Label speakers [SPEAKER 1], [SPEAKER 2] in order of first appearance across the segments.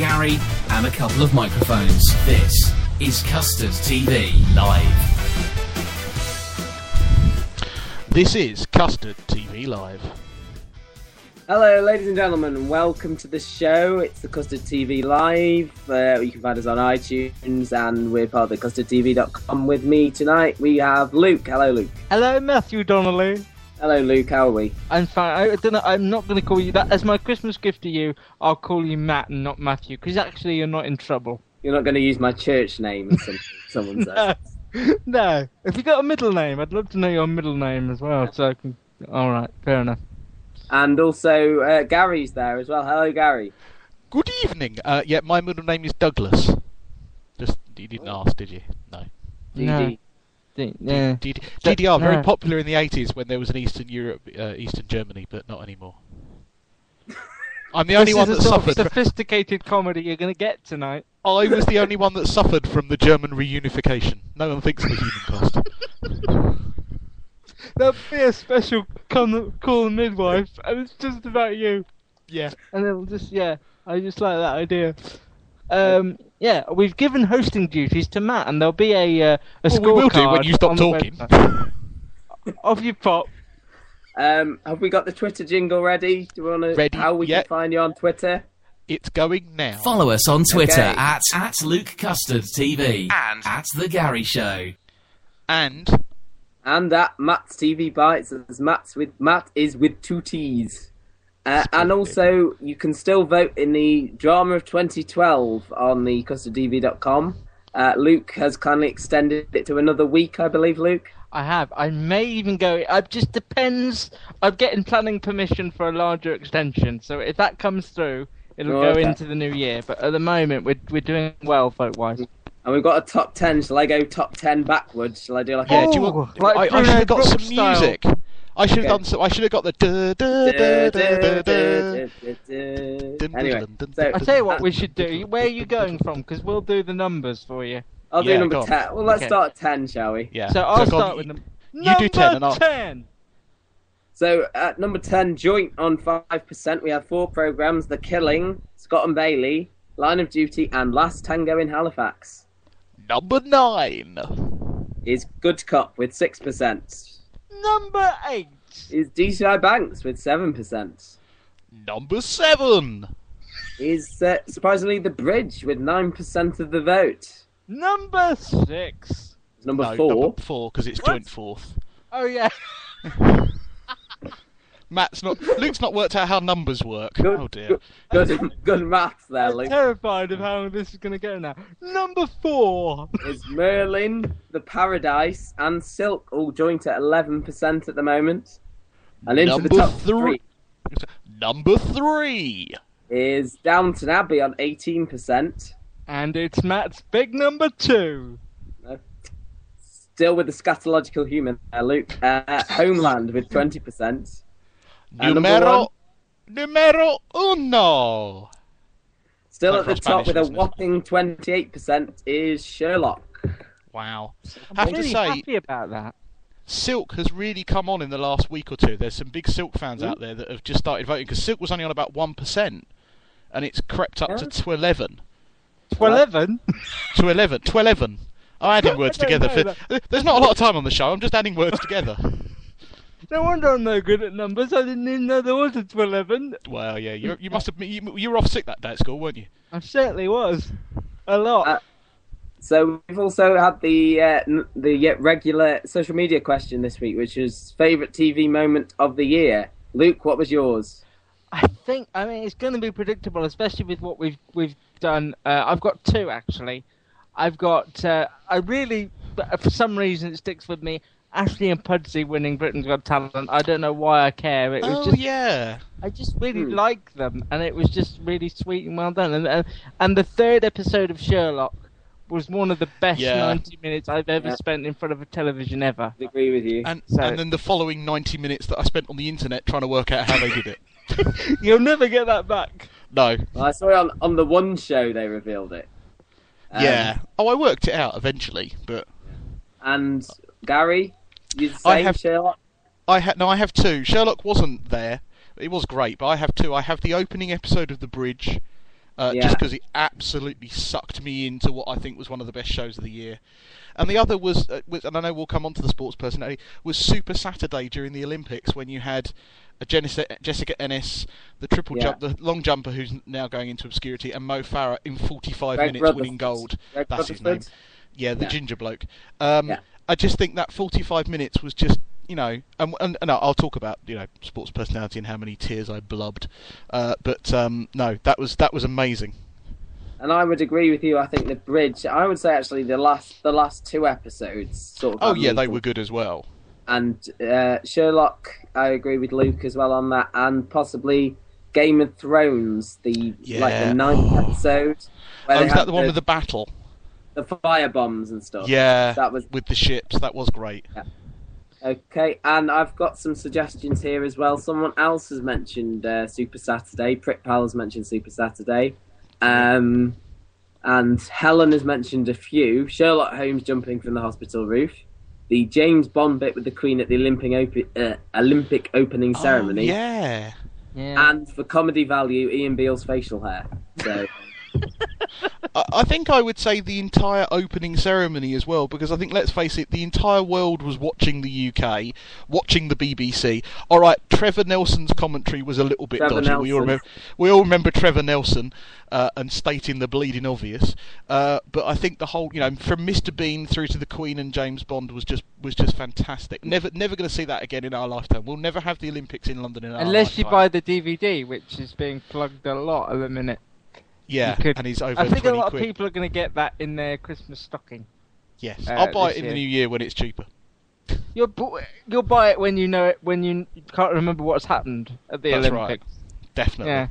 [SPEAKER 1] Gary, and a couple of microphones. This is Custard TV Live.
[SPEAKER 2] This is Custard TV Live.
[SPEAKER 3] Hello, ladies and gentlemen, and welcome to the show. It's the Custard TV Live. Uh, you can find us on iTunes, and we're part of the custardtv.com. With me tonight, we have Luke. Hello, Luke.
[SPEAKER 4] Hello, Matthew Donnelly.
[SPEAKER 3] Hello, Luke. How are we?
[SPEAKER 4] I'm fine. I don't know. I'm not going to call you that as my Christmas gift to you. I'll call you Matt and not Matthew because actually you're not in trouble.
[SPEAKER 3] You're not going to use my church name, as some, someone says.
[SPEAKER 4] no. no. If you've got a middle name, I'd love to know your middle name as well. So, I can... all right, fair enough.
[SPEAKER 3] And also, uh, Gary's there as well. Hello, Gary.
[SPEAKER 2] Good evening. Uh, yeah, my middle name is Douglas. Just you didn't ask, did you? No.
[SPEAKER 3] DD.
[SPEAKER 4] No. D- yeah.
[SPEAKER 2] D- D- DDR very
[SPEAKER 4] no.
[SPEAKER 2] popular in the 80s when there was an Eastern Europe, uh, Eastern Germany, but not anymore. I'm the only
[SPEAKER 4] this
[SPEAKER 2] one
[SPEAKER 4] is
[SPEAKER 2] that
[SPEAKER 4] the sort of
[SPEAKER 2] suffered. fr-
[SPEAKER 4] sophisticated comedy you're going to get tonight.
[SPEAKER 2] I was the only one that suffered from the German reunification. No one thinks of the human cost.
[SPEAKER 4] There'll be a special con- call midwife, and it's just about you.
[SPEAKER 2] Yeah.
[SPEAKER 4] And it'll just yeah, I just like that idea. Um, yeah, we've given hosting duties to Matt, and there'll be a uh, a
[SPEAKER 2] Well, we will do when you stop talking.
[SPEAKER 4] Off you pop.
[SPEAKER 3] Um, have we got the Twitter jingle ready? Do we want to?
[SPEAKER 2] Ready,
[SPEAKER 3] How we
[SPEAKER 2] yeah.
[SPEAKER 3] can find you on Twitter?
[SPEAKER 2] It's going now.
[SPEAKER 1] Follow us on Twitter
[SPEAKER 3] Okay.
[SPEAKER 1] at, at Luke Custard TV and at The Gary Show.
[SPEAKER 2] And
[SPEAKER 3] and at Matt's TV Bites, as Matt's with Matt is with two T's. Uh, and also, you can still vote in the drama of 2012 on the custardtv.com. Uh, Luke has kindly extended it to another week, I believe, Luke.
[SPEAKER 4] I have. I may even go. It just depends. I'm getting planning permission for a larger extension, so if that comes through, it'll
[SPEAKER 3] Oh,
[SPEAKER 4] go
[SPEAKER 3] okay.
[SPEAKER 4] into the new year. But at the moment, we're we're doing well, folk wise.
[SPEAKER 3] And we've got a top 10. Shall I go top 10 backwards? Shall I do like
[SPEAKER 2] yeah,
[SPEAKER 3] a.
[SPEAKER 2] do you want,
[SPEAKER 4] like
[SPEAKER 2] I, I should have got some
[SPEAKER 4] Brooks style.
[SPEAKER 2] Music. I should have
[SPEAKER 3] Okay.
[SPEAKER 2] done some. I should have got the da da da.
[SPEAKER 3] Anyway, so
[SPEAKER 4] I tell you what we should do. Where are you going from? Because we'll do the numbers for you.
[SPEAKER 3] I'll do
[SPEAKER 2] Yeah,
[SPEAKER 3] number
[SPEAKER 2] go on.
[SPEAKER 3] 10. Well, let's
[SPEAKER 4] Okay.
[SPEAKER 3] start at 10, shall we?
[SPEAKER 2] Yeah.
[SPEAKER 4] So I'll
[SPEAKER 2] go on,
[SPEAKER 4] start
[SPEAKER 2] you-
[SPEAKER 4] with them.
[SPEAKER 2] you do 10 and I'll-
[SPEAKER 4] ten.
[SPEAKER 3] So at number 10, joint on 5%, we have four programs The Killing, Scott and Bailey, Line of Duty, and Last Tango in Halifax.
[SPEAKER 2] Number nine.
[SPEAKER 3] Is Good Cop with 6%.
[SPEAKER 4] Number eight.
[SPEAKER 3] Is DCI Banks with 7%.
[SPEAKER 2] Number seven.
[SPEAKER 3] Is uh, surprisingly The Bridge with 9% of the vote.
[SPEAKER 4] Number six.
[SPEAKER 3] Number
[SPEAKER 2] no,
[SPEAKER 3] 4.
[SPEAKER 2] number four because it's
[SPEAKER 4] What?
[SPEAKER 2] joint fourth.
[SPEAKER 4] Oh yeah.
[SPEAKER 2] Matt's not. Luke's not worked out how numbers work.
[SPEAKER 3] Good,
[SPEAKER 2] Oh dear.
[SPEAKER 3] good, good, good maths there,
[SPEAKER 4] I'm
[SPEAKER 3] Luke.
[SPEAKER 4] terrified of how this is going to go now. Number four.
[SPEAKER 3] Is Merlin, The Paradise, and Silk all joint at 11% at the moment. And into
[SPEAKER 2] Number
[SPEAKER 3] the top
[SPEAKER 2] three.
[SPEAKER 3] three
[SPEAKER 2] Number three.
[SPEAKER 3] is Downton Abbey on 18%.
[SPEAKER 4] And it's Matt's big number two.
[SPEAKER 3] Still with the scatological human, uh, Luke. Uh, Homeland with 20%.
[SPEAKER 2] Numero.
[SPEAKER 3] one.
[SPEAKER 2] Numero uno.
[SPEAKER 3] Still
[SPEAKER 2] Like
[SPEAKER 3] at the top
[SPEAKER 2] Spanish
[SPEAKER 3] with a whopping 28% is Sherlock.
[SPEAKER 2] Wow.
[SPEAKER 4] I'm
[SPEAKER 2] Have
[SPEAKER 4] really
[SPEAKER 2] to say,
[SPEAKER 4] happy about that.
[SPEAKER 2] Silk has really come on in the last week or two. There's some big Silk fans out there that have just started voting because Silk was only on about one percent, and it's crept up
[SPEAKER 3] Yeah.
[SPEAKER 2] to to eleven.
[SPEAKER 4] To eleven.
[SPEAKER 2] To eleven. To eleven. I'm adding words together. For, there's not a lot of time on the show. I'm just adding words together.
[SPEAKER 4] No wonder I'm no good at numbers. I didn't even know there was a 11.
[SPEAKER 2] Well, yeah, you you must have you, you were off sick that day at school, weren't you?
[SPEAKER 4] I certainly was. A lot.
[SPEAKER 3] Uh, So we've also had the uh, the regular social media question this week, which is favorite TV moment of the year. Luke, what was yours?
[SPEAKER 4] I think I mean it's going to be predictable, especially with what we've we've done. Uh, I've got two actually. I've got uh, I really for some reason it sticks with me. Ashley and Pudsey winning Britain's Got Talent. I don't know why I care. It was
[SPEAKER 2] Oh
[SPEAKER 4] just
[SPEAKER 2] yeah.
[SPEAKER 4] I just really
[SPEAKER 3] Hmm.
[SPEAKER 4] like them, and it was just really sweet and well done. And and, and the third episode of Sherlock was one of the best
[SPEAKER 2] Yeah.
[SPEAKER 4] ninety minutes I've ever
[SPEAKER 3] Yeah.
[SPEAKER 4] spent in front of a television ever.
[SPEAKER 3] I agree with you.
[SPEAKER 2] And
[SPEAKER 4] So-
[SPEAKER 2] and then the following ninety minutes that I spent on the internet trying to work out how they did it.
[SPEAKER 4] You'll never get that back.
[SPEAKER 2] No.
[SPEAKER 3] Well, I saw it on, on the one show they revealed it. Um,
[SPEAKER 2] yeah. Oh, I worked it out eventually, but
[SPEAKER 3] And Gary, you the
[SPEAKER 2] I have-
[SPEAKER 3] Sherlock?
[SPEAKER 2] I had no. I have two. Sherlock wasn't there. It was great, but I have two. I have the opening episode of The Bridge, uh,
[SPEAKER 3] Yeah.
[SPEAKER 2] just because it absolutely sucked me into what I think was one of the best shows of the year. And the other was, uh, was and I know we'll come on to the sports personality, was Super Saturday during the Olympics when you had a Jessica, Jessica Ennis, the triple
[SPEAKER 3] Yeah.
[SPEAKER 2] jump, the long jumper who's now going into obscurity, and Mo Farah in 45
[SPEAKER 3] Greg
[SPEAKER 2] minutes
[SPEAKER 3] Rutherford.
[SPEAKER 2] winning gold.
[SPEAKER 3] Greg
[SPEAKER 2] That's his name. Yeah, the
[SPEAKER 3] Yeah.
[SPEAKER 2] ginger bloke. Um,
[SPEAKER 3] Yeah.
[SPEAKER 2] I just think that 45 minutes was just, you know, and, and, and I'll talk about, you know, sports personality and how many tears I blubbed. Uh, but um, no, that was that was amazing.
[SPEAKER 3] And I would agree with you. I think the bridge. I would say actually the last the last two episodes sort of.
[SPEAKER 2] Oh yeah, they were good as well.
[SPEAKER 3] And uh, Sherlock, I agree with Luke as well on that, and possibly Game of Thrones, the like the ninth episode.
[SPEAKER 2] Oh, is that the one with the battle?
[SPEAKER 3] The fire bombs and stuff?
[SPEAKER 2] Yeah,
[SPEAKER 3] that was
[SPEAKER 2] with the ships. That was great.
[SPEAKER 3] Okay, and I've got some suggestions here as well. Someone else has mentioned uh, Super Saturday. Prick Pal has mentioned Super Saturday. Um, and Helen has mentioned a few. Sherlock Holmes jumping from the hospital roof. The James Bond bit with the Queen at the Olympic, op- uh, Olympic opening ceremony.
[SPEAKER 2] Oh, yeah.
[SPEAKER 4] Yeah.
[SPEAKER 3] And for comedy value, Ian Beale's facial hair. So,
[SPEAKER 2] I, I think I would say the entire opening ceremony as well, because I think, let's face it, the entire world was watching the UK, watching the BBC. All right, Trevor Nelson's commentary was a little bit
[SPEAKER 3] Trevor
[SPEAKER 2] dodgy. We all remember, we all remember Trevor Nelson uh, and stating the bleeding obvious. Uh, but I think the whole, you know, from Mr Bean through to the Queen and James Bond was just was just fantastic. Never never going to see that again in our lifetime. We'll never have the Olympics in London in our
[SPEAKER 4] Unless you buy the DVD, which is being plugged a lot at the minute.
[SPEAKER 2] Yeah,
[SPEAKER 4] could-
[SPEAKER 2] and he's over
[SPEAKER 4] I think a
[SPEAKER 2] 20
[SPEAKER 4] lot of people are going to get that in their Christmas stocking.
[SPEAKER 2] Yes,
[SPEAKER 4] uh,
[SPEAKER 2] I'll buy it in the new year when it's cheaper.
[SPEAKER 4] You'll bu- you'll buy it when you know it when you can't remember what's happened at the
[SPEAKER 2] That's right.
[SPEAKER 4] Olympics.
[SPEAKER 2] Definitely.
[SPEAKER 4] Yeah.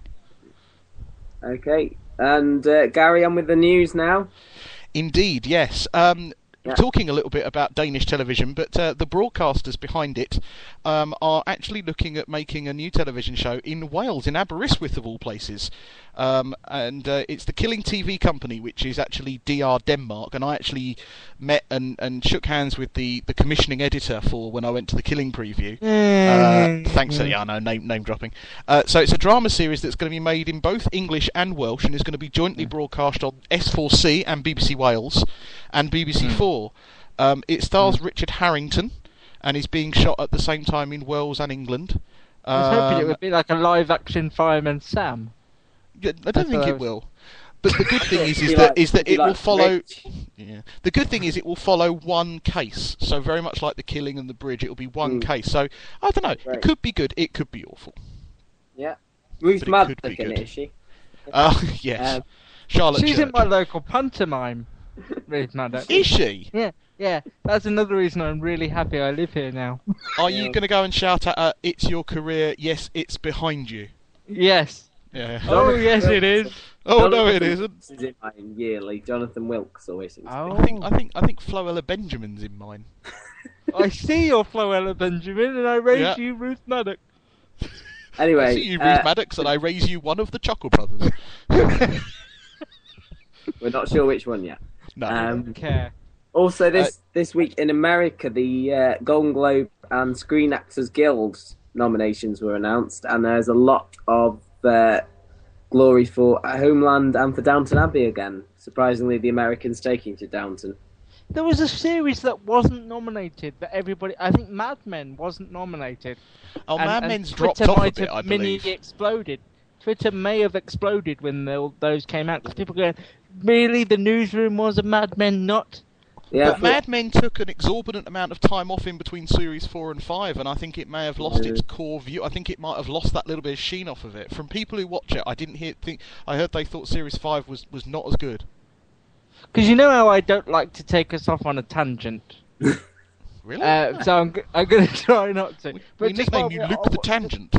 [SPEAKER 3] okay. And uh, Gary, on with the news now.
[SPEAKER 2] Indeed, yes. Um,
[SPEAKER 3] Yeah.
[SPEAKER 2] Talking a little bit about Danish television, but uh, the broadcasters behind it um, are actually looking at making a new television show in Wales, in Aberystwyth of all places. Um, and uh, it's the Killing TV company, which is actually DR Denmark. And I actually met and, and shook hands with the, the commissioning editor for when I went to the Killing preview. Uh, thanks, yeah, I name, name dropping. Uh, so it's a drama series that's going to be made in both English and Welsh and is going to be jointly broadcast on S4C and BBC Wales and BBC Four. Um, it stars Richard Harrington and is being shot at the same time in Wales and England.
[SPEAKER 4] I was hoping it
[SPEAKER 2] Um,
[SPEAKER 4] would be like a live action Fireman Sam.
[SPEAKER 2] yeah, I don't think it
[SPEAKER 4] was-
[SPEAKER 2] will. But the good thing is, is that
[SPEAKER 3] like-
[SPEAKER 2] is that it will follow. Yeah. The good thing is it will follow one case. So very much like the killing and the bridge, it will be one
[SPEAKER 3] Mm.
[SPEAKER 2] case. So I don't know. It could be good. It could be awful.
[SPEAKER 3] Yeah. Ruth
[SPEAKER 2] But it
[SPEAKER 3] Maddock
[SPEAKER 2] could be
[SPEAKER 3] in
[SPEAKER 2] good.
[SPEAKER 3] it, is she?
[SPEAKER 2] Uh, yes.
[SPEAKER 3] Um,
[SPEAKER 2] Charlotte
[SPEAKER 4] She's
[SPEAKER 2] Church.
[SPEAKER 4] in my local pantomime. Ruth.
[SPEAKER 2] Is she?
[SPEAKER 4] Yeah, yeah. That's another reason I'm really happy I live here now.
[SPEAKER 2] Are you going to go and shout at her, it's your career, yes, it's behind you?
[SPEAKER 4] yes.
[SPEAKER 2] Yeah.
[SPEAKER 4] Oh, yes, it is.
[SPEAKER 2] Oh, no, it isn't.
[SPEAKER 3] Wilkes is in mine yearly. Jonathan Wilkes always seems to
[SPEAKER 4] Oh.
[SPEAKER 2] I think I think I think Floella Benjamin's in mine.
[SPEAKER 4] I see your Floella Benjamin, and I raise
[SPEAKER 2] Yeah.
[SPEAKER 4] you Ruth
[SPEAKER 3] Maddock. Anyway,
[SPEAKER 2] I see you, Ruth
[SPEAKER 3] uh,
[SPEAKER 2] Maddock, and I raise you one of the Chuckle Brothers.
[SPEAKER 3] we're not sure which one yet.
[SPEAKER 2] no.
[SPEAKER 3] Um,
[SPEAKER 4] Care.
[SPEAKER 3] Also, this this week in America, the uh, Golden Globe and Screen Actors Guild nominations were announced, and there's a lot of uh, glory for Homeland and for Downton Abbey again. Surprisingly, the Americans taking to Downton.
[SPEAKER 4] there was a series that wasn't nominated that everybody. I think Mad Men wasn't nominated.
[SPEAKER 2] Oh,
[SPEAKER 4] and,
[SPEAKER 2] Mad Men's
[SPEAKER 4] Twitter
[SPEAKER 2] dropped off a
[SPEAKER 4] might
[SPEAKER 2] bit,
[SPEAKER 4] have
[SPEAKER 2] I
[SPEAKER 4] mini
[SPEAKER 2] believe.
[SPEAKER 4] exploded. Twitter may have exploded when tho- those came out because people going, "Really, the newsroom was a Mad Men not?"
[SPEAKER 3] Yeah,
[SPEAKER 2] but Mad Men took an exorbitant amount of time off in between series four and five, and I think it may have lost
[SPEAKER 3] Yeah.
[SPEAKER 2] its core view. I think it might have lost that little bit of sheen off of it. From people who watch it, I didn't hear. Think I heard they thought series five was was not as good.
[SPEAKER 4] Because you know how I don't like to take us off on a tangent.
[SPEAKER 2] Really?
[SPEAKER 4] Uh, so I'm, g- I'm going to try not to.
[SPEAKER 2] we
[SPEAKER 4] just
[SPEAKER 2] nickname you
[SPEAKER 4] we're-
[SPEAKER 2] Luke the Tangent.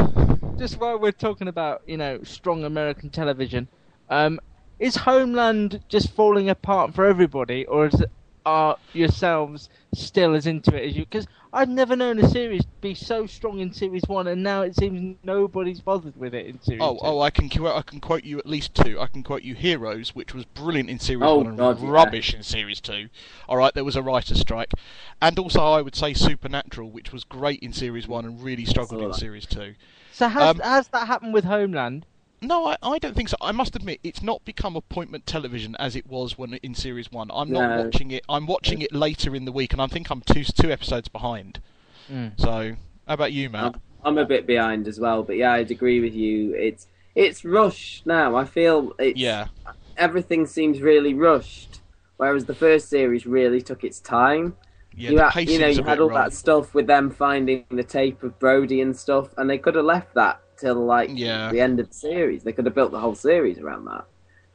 [SPEAKER 4] just while we're talking about you know strong American television, um, is Homeland just falling apart for everybody, or is it, are yourselves still as into it as you? Because I've never known a series be so strong in series one, and now it seems nobody's bothered with it in series
[SPEAKER 2] Oh,
[SPEAKER 4] two.
[SPEAKER 2] oh, I can qu- I can quote you at least two. I can quote you Heroes, which was brilliant in series
[SPEAKER 3] Oh,
[SPEAKER 2] one and
[SPEAKER 3] God, yeah.
[SPEAKER 2] rubbish in series two. All right, there was a writer's strike, and also I would say Supernatural, which was great in series one and really struggled in series two.
[SPEAKER 4] so has
[SPEAKER 2] um,
[SPEAKER 4] has that happened with Homeland?
[SPEAKER 2] No, I, I don't think so. I must admit, it's not become appointment television as it was when in series one. I'm not
[SPEAKER 3] No.
[SPEAKER 2] watching it. I'm watching it later in the week, and I think I'm two two episodes behind.
[SPEAKER 4] Mm.
[SPEAKER 2] So, how about you, Matt?
[SPEAKER 3] I'm, I'm a bit behind as well, but yeah, I'd agree with you. It's it's rushed now. I feel it's,
[SPEAKER 2] yeah,
[SPEAKER 3] everything seems really rushed, whereas the first series really took its time.
[SPEAKER 2] yeah.
[SPEAKER 3] you,
[SPEAKER 2] the
[SPEAKER 3] had,
[SPEAKER 2] pacing's
[SPEAKER 3] you know,
[SPEAKER 2] a
[SPEAKER 3] you
[SPEAKER 2] bit
[SPEAKER 3] had all
[SPEAKER 2] wrong.
[SPEAKER 3] that stuff with them finding the tape of Brody and stuff, and they could have left that till like
[SPEAKER 2] Yeah.
[SPEAKER 3] the end of the series. They could have built the whole series around that.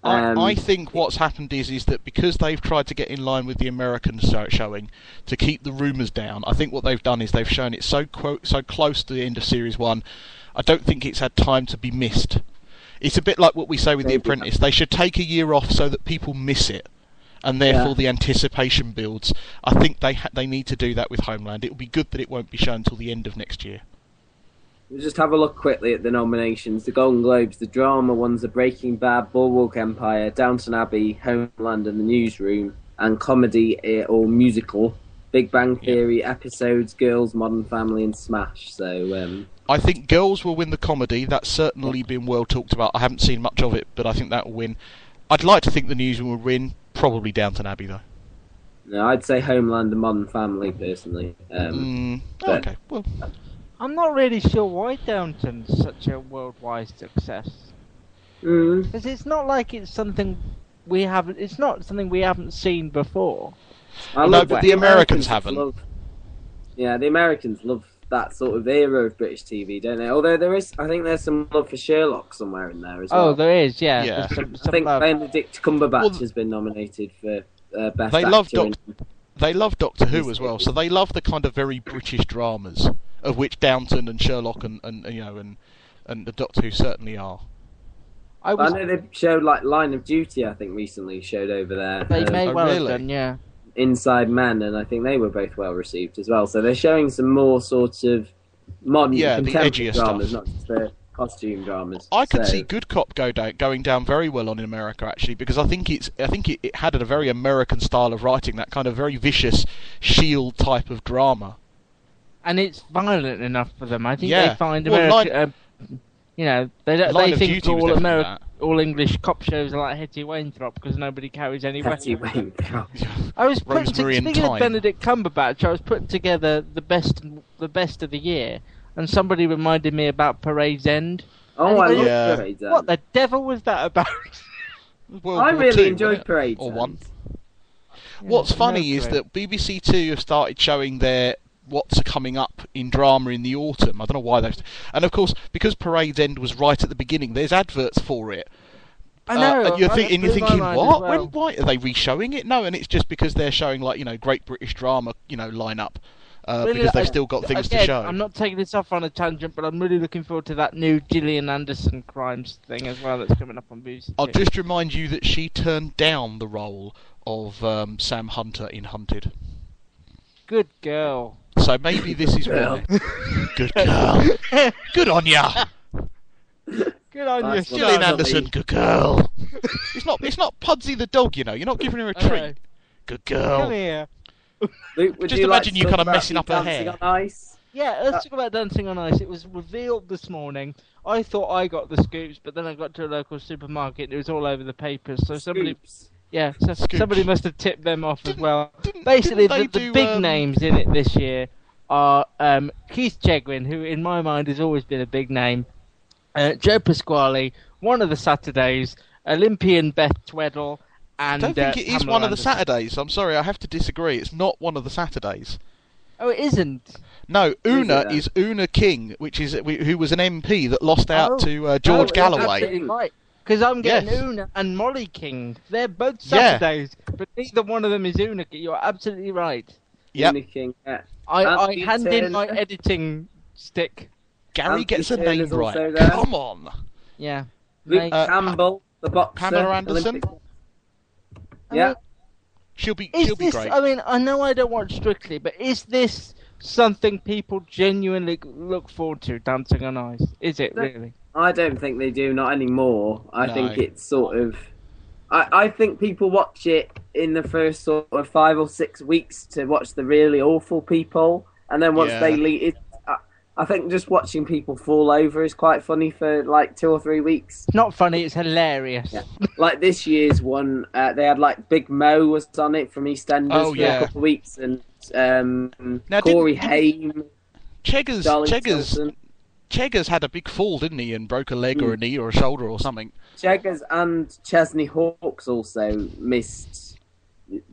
[SPEAKER 3] Um,
[SPEAKER 2] I, I think what's happened is is that because they've tried to get in line with the American show, showing to keep the rumours down. I think what they've done is they've shown it so quote so close to the end of series one. I don't think it's had time to be missed. It's a bit like what we say with The. Apprentice. They should take a year off so that people miss it, and therefore
[SPEAKER 3] Yeah.
[SPEAKER 2] the anticipation builds. I think they ha- they need to do that with Homeland. It will be good that it won't be shown until the end of next year.
[SPEAKER 3] We'll just have a look quickly at the nominations. The Golden Globes, the drama ones are Breaking Bad, Boardwalk Empire, Downton Abbey, Homeland, and The Newsroom, and comedy eh, or musical, Big Bang Theory, episodes, Girls, Modern Family, and Smash. So um,
[SPEAKER 2] I think Girls will win the comedy. That's certainly been well talked about. I haven't seen much of it, but I think that will win. I'd like to think the Newsroom will win. Probably Downton Abbey though.
[SPEAKER 3] no, I'd say Homeland and Modern Family personally. Um,
[SPEAKER 2] Mm, okay. Well,
[SPEAKER 4] I'm not really sure why Downton's such a worldwide success.
[SPEAKER 3] mm,
[SPEAKER 4] Because it's not like it's something we haven't. It's not something we haven't seen before.
[SPEAKER 3] I
[SPEAKER 2] No, but
[SPEAKER 3] that.
[SPEAKER 2] the Americans haven't.
[SPEAKER 3] Love, yeah, the Americans love that sort of era of British TV, don't they? Although there is, I think there's some love for Sherlock somewhere in there as well.
[SPEAKER 4] Oh, there is, yeah.
[SPEAKER 2] Yeah.
[SPEAKER 4] There's some,
[SPEAKER 3] I think
[SPEAKER 4] love.
[SPEAKER 3] Benedict Cumberbatch
[SPEAKER 2] Well,
[SPEAKER 3] has been nominated for uh, best
[SPEAKER 2] They
[SPEAKER 3] actor.
[SPEAKER 2] love
[SPEAKER 3] In...
[SPEAKER 2] They love Doctor Who as well, so they love the kind of very British dramas, of which Downton and Sherlock and, and you know and and the Doctor Who certainly are.
[SPEAKER 4] I
[SPEAKER 3] I know they showed like Line of Duty. I think recently showed over there.
[SPEAKER 4] They
[SPEAKER 3] um,
[SPEAKER 4] may
[SPEAKER 2] Oh,
[SPEAKER 4] well
[SPEAKER 2] really?
[SPEAKER 4] have done, yeah.
[SPEAKER 3] Inside Men, and I think they were both well received as well. So they're showing some more sort of modern,
[SPEAKER 2] Yeah, the
[SPEAKER 3] contemporary
[SPEAKER 2] edgier
[SPEAKER 3] dramas,
[SPEAKER 2] stuff.
[SPEAKER 3] not just the costume dramas.
[SPEAKER 2] I could
[SPEAKER 3] So-
[SPEAKER 2] see Good Cop go down, going down very well on in America actually because I think it's I think it, it had a very American style of writing, that kind of very vicious Shield type of drama.
[SPEAKER 4] And it's violent enough for them. I think
[SPEAKER 2] Yeah.
[SPEAKER 4] they find
[SPEAKER 2] Well,
[SPEAKER 4] America. uh, you know, they
[SPEAKER 2] Line
[SPEAKER 4] they
[SPEAKER 2] of
[SPEAKER 4] think
[SPEAKER 2] Duty
[SPEAKER 4] all
[SPEAKER 2] definitely
[SPEAKER 4] Ameri- all English cop shows are like Hetty Wainthropp because nobody carries any
[SPEAKER 3] Hetty
[SPEAKER 4] weapons.
[SPEAKER 3] Wainwright.
[SPEAKER 4] I was putting to,
[SPEAKER 2] Rosemary and
[SPEAKER 4] speaking of Benedict Cumberbatch, I was putting together the best the best of the year, and somebody reminded me about Parade's End.
[SPEAKER 3] Oh, I love
[SPEAKER 2] Yeah.
[SPEAKER 3] Parade Zone.
[SPEAKER 4] What the devil was that about?
[SPEAKER 2] World
[SPEAKER 3] I
[SPEAKER 2] War
[SPEAKER 3] really
[SPEAKER 2] Two,
[SPEAKER 3] enjoyed
[SPEAKER 2] wasn't it?
[SPEAKER 3] Parade
[SPEAKER 2] Or
[SPEAKER 3] Zone.
[SPEAKER 2] one. What's funny
[SPEAKER 4] no
[SPEAKER 2] is that BBC Two have started showing their what's coming up in drama in the autumn. I don't know why they've. And of course, because Parade's End was right at the beginning, there's adverts for it.
[SPEAKER 4] I know.
[SPEAKER 2] Uh, and you're,
[SPEAKER 4] I-
[SPEAKER 2] think, and you're thinking, what?
[SPEAKER 4] well.
[SPEAKER 2] When? Why are they re-showing it? No, and it's just because they're showing like you know great British drama, you know, lineup. Uh,
[SPEAKER 4] Really,
[SPEAKER 2] because they've still got things
[SPEAKER 4] again,
[SPEAKER 2] to show.
[SPEAKER 4] I'm not taking this off on a tangent, but I'm really looking forward to that new Gillian Anderson crimes thing as well that's coming up on BBC.
[SPEAKER 2] I'll just remind you that she turned down the role of um, Sam Hunter in Hunted.
[SPEAKER 4] Good girl.
[SPEAKER 2] So maybe this is
[SPEAKER 3] Girl.
[SPEAKER 2] why. Good girl. Good on ya.
[SPEAKER 4] Good on
[SPEAKER 3] Nice
[SPEAKER 4] you.
[SPEAKER 2] Gillian Anderson. Good girl. it's not. It's not Pudsey the dog. You know. You're not giving her a
[SPEAKER 4] I know.
[SPEAKER 2] treat. Good girl.
[SPEAKER 4] Come
[SPEAKER 2] girl.
[SPEAKER 4] here.
[SPEAKER 3] Luke,
[SPEAKER 2] Just
[SPEAKER 3] you
[SPEAKER 2] imagine
[SPEAKER 3] to
[SPEAKER 2] you kind of messing up her hair.
[SPEAKER 3] on Ice?
[SPEAKER 4] Yeah, let's uh, talk about Dancing on Ice. It was revealed this morning. I thought I got the scoops, but then I got to a local supermarket and it was all over the papers. So somebody,
[SPEAKER 3] Scoops.
[SPEAKER 4] Yeah, so
[SPEAKER 2] Scooch.
[SPEAKER 4] somebody must have tipped them off as
[SPEAKER 2] Didn't-
[SPEAKER 4] well.
[SPEAKER 2] didn't-
[SPEAKER 4] Basically,
[SPEAKER 2] didn't
[SPEAKER 4] the, the
[SPEAKER 2] do,
[SPEAKER 4] big
[SPEAKER 2] um,
[SPEAKER 4] names in it this year are um, Keith Chegwin, who in my mind has always been a big name, uh, Joe Pasquale, one of the Saturdays, Olympian Beth Tweddle, and
[SPEAKER 2] I don't think
[SPEAKER 4] uh,
[SPEAKER 2] it is
[SPEAKER 4] Pamela
[SPEAKER 2] one of the
[SPEAKER 4] Anderson.
[SPEAKER 2] Saturdays. I'm sorry, I have to disagree. It's not one of the Saturdays.
[SPEAKER 4] Oh, it isn't.
[SPEAKER 2] No, Una is Oona King, which is who was an MP that lost out
[SPEAKER 4] Oh.
[SPEAKER 2] to uh, George
[SPEAKER 4] Oh,
[SPEAKER 2] Galloway.
[SPEAKER 4] absolutely Right. Because I'm getting
[SPEAKER 2] Yes.
[SPEAKER 4] Una and Mollie King. They're both
[SPEAKER 2] Yeah.
[SPEAKER 4] Saturdays, but neither one of them is Una. You're absolutely right.
[SPEAKER 2] Yep.
[SPEAKER 3] Unique King, yeah.
[SPEAKER 4] I, I hand in my editing stick.
[SPEAKER 2] Gary
[SPEAKER 3] Anthony
[SPEAKER 2] gets a name right.
[SPEAKER 3] also there.
[SPEAKER 2] Come on.
[SPEAKER 4] Yeah.
[SPEAKER 3] Luke
[SPEAKER 4] Mate,
[SPEAKER 2] Uh,
[SPEAKER 3] Campbell, the boxer.
[SPEAKER 2] Pamela Anderson?
[SPEAKER 3] Olympic-
[SPEAKER 4] I
[SPEAKER 3] Yeah.
[SPEAKER 4] mean,
[SPEAKER 2] She'll be
[SPEAKER 4] Is
[SPEAKER 2] she'll be
[SPEAKER 4] this?
[SPEAKER 2] great.
[SPEAKER 4] I mean, I know I don't watch Strictly, but is this something people genuinely look forward to? Dancing on Ice? Is it
[SPEAKER 3] No.
[SPEAKER 4] really?
[SPEAKER 3] I don't think they do, not anymore. I
[SPEAKER 2] No.
[SPEAKER 3] think it's sort of. I, I think people watch it in the first sort of five or six weeks to watch the really awful people, and then once
[SPEAKER 2] Yeah.
[SPEAKER 3] they leave, it, I, I think just watching people fall over is quite funny for like two or three weeks.
[SPEAKER 4] Not funny. It's hilarious.
[SPEAKER 3] Yeah. Like this year's one, uh, they had like Big Mo was on it from EastEnders
[SPEAKER 2] Oh,
[SPEAKER 3] for
[SPEAKER 2] yeah.
[SPEAKER 3] a couple of weeks, and um,
[SPEAKER 2] Now,
[SPEAKER 3] Corey
[SPEAKER 2] didn't-
[SPEAKER 3] Haim,
[SPEAKER 2] Cheggers Cheggers. Cheggers had a big fall, didn't he, and broke a leg or a
[SPEAKER 3] Mm.
[SPEAKER 2] knee or a shoulder or something.
[SPEAKER 3] Cheggers and Chesney Hawkes also missed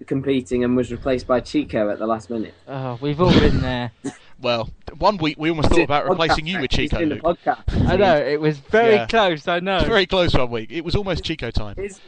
[SPEAKER 3] competing and was replaced by Chico at the last minute.
[SPEAKER 4] Oh, we've all been there.
[SPEAKER 2] Well, one week we almost thought about replacing you with Chico,
[SPEAKER 3] in the
[SPEAKER 2] Luke.
[SPEAKER 3] podcast.
[SPEAKER 4] I know it was very
[SPEAKER 2] Yeah.
[SPEAKER 4] close. I know.
[SPEAKER 2] Very close one week. It was almost Chico time.
[SPEAKER 3] Is,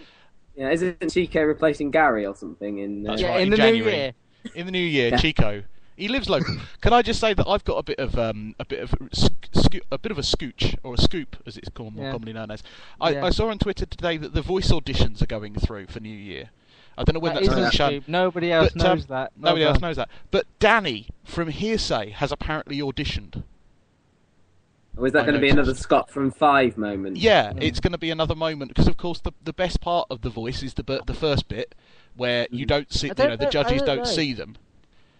[SPEAKER 3] yeah, isn't Chico replacing Gary or something? In uh,
[SPEAKER 2] That's
[SPEAKER 4] yeah,
[SPEAKER 2] right,
[SPEAKER 4] in
[SPEAKER 2] in
[SPEAKER 4] the
[SPEAKER 2] January.
[SPEAKER 4] new year.
[SPEAKER 2] In the new year,
[SPEAKER 3] Yeah.
[SPEAKER 2] Chico. He lives local. Can I just say that I've got a bit of um, a bit of sc- sco- a bit of a scooch or a scoop, as it's called more
[SPEAKER 4] Yeah.
[SPEAKER 2] commonly known as. I,
[SPEAKER 4] Yeah.
[SPEAKER 2] I saw on Twitter today that the voice auditions are going through for New Year. I don't know when
[SPEAKER 4] That
[SPEAKER 2] that's going to be shown.
[SPEAKER 4] scoop. Nobody else
[SPEAKER 2] But, um,
[SPEAKER 4] knows that. Well
[SPEAKER 2] Nobody else knows that. But Danny from Hear'Say has apparently auditioned.
[SPEAKER 3] or is that
[SPEAKER 2] I
[SPEAKER 3] going to be another Scott from Five moment?
[SPEAKER 2] Yeah,
[SPEAKER 4] Mm.
[SPEAKER 2] it's going to be another moment because, of course, the the best part of the voice is the the first bit where you
[SPEAKER 3] Mm.
[SPEAKER 2] don't see, you
[SPEAKER 4] don't
[SPEAKER 2] know, the judges
[SPEAKER 4] don't
[SPEAKER 2] don't
[SPEAKER 4] know.
[SPEAKER 2] see them.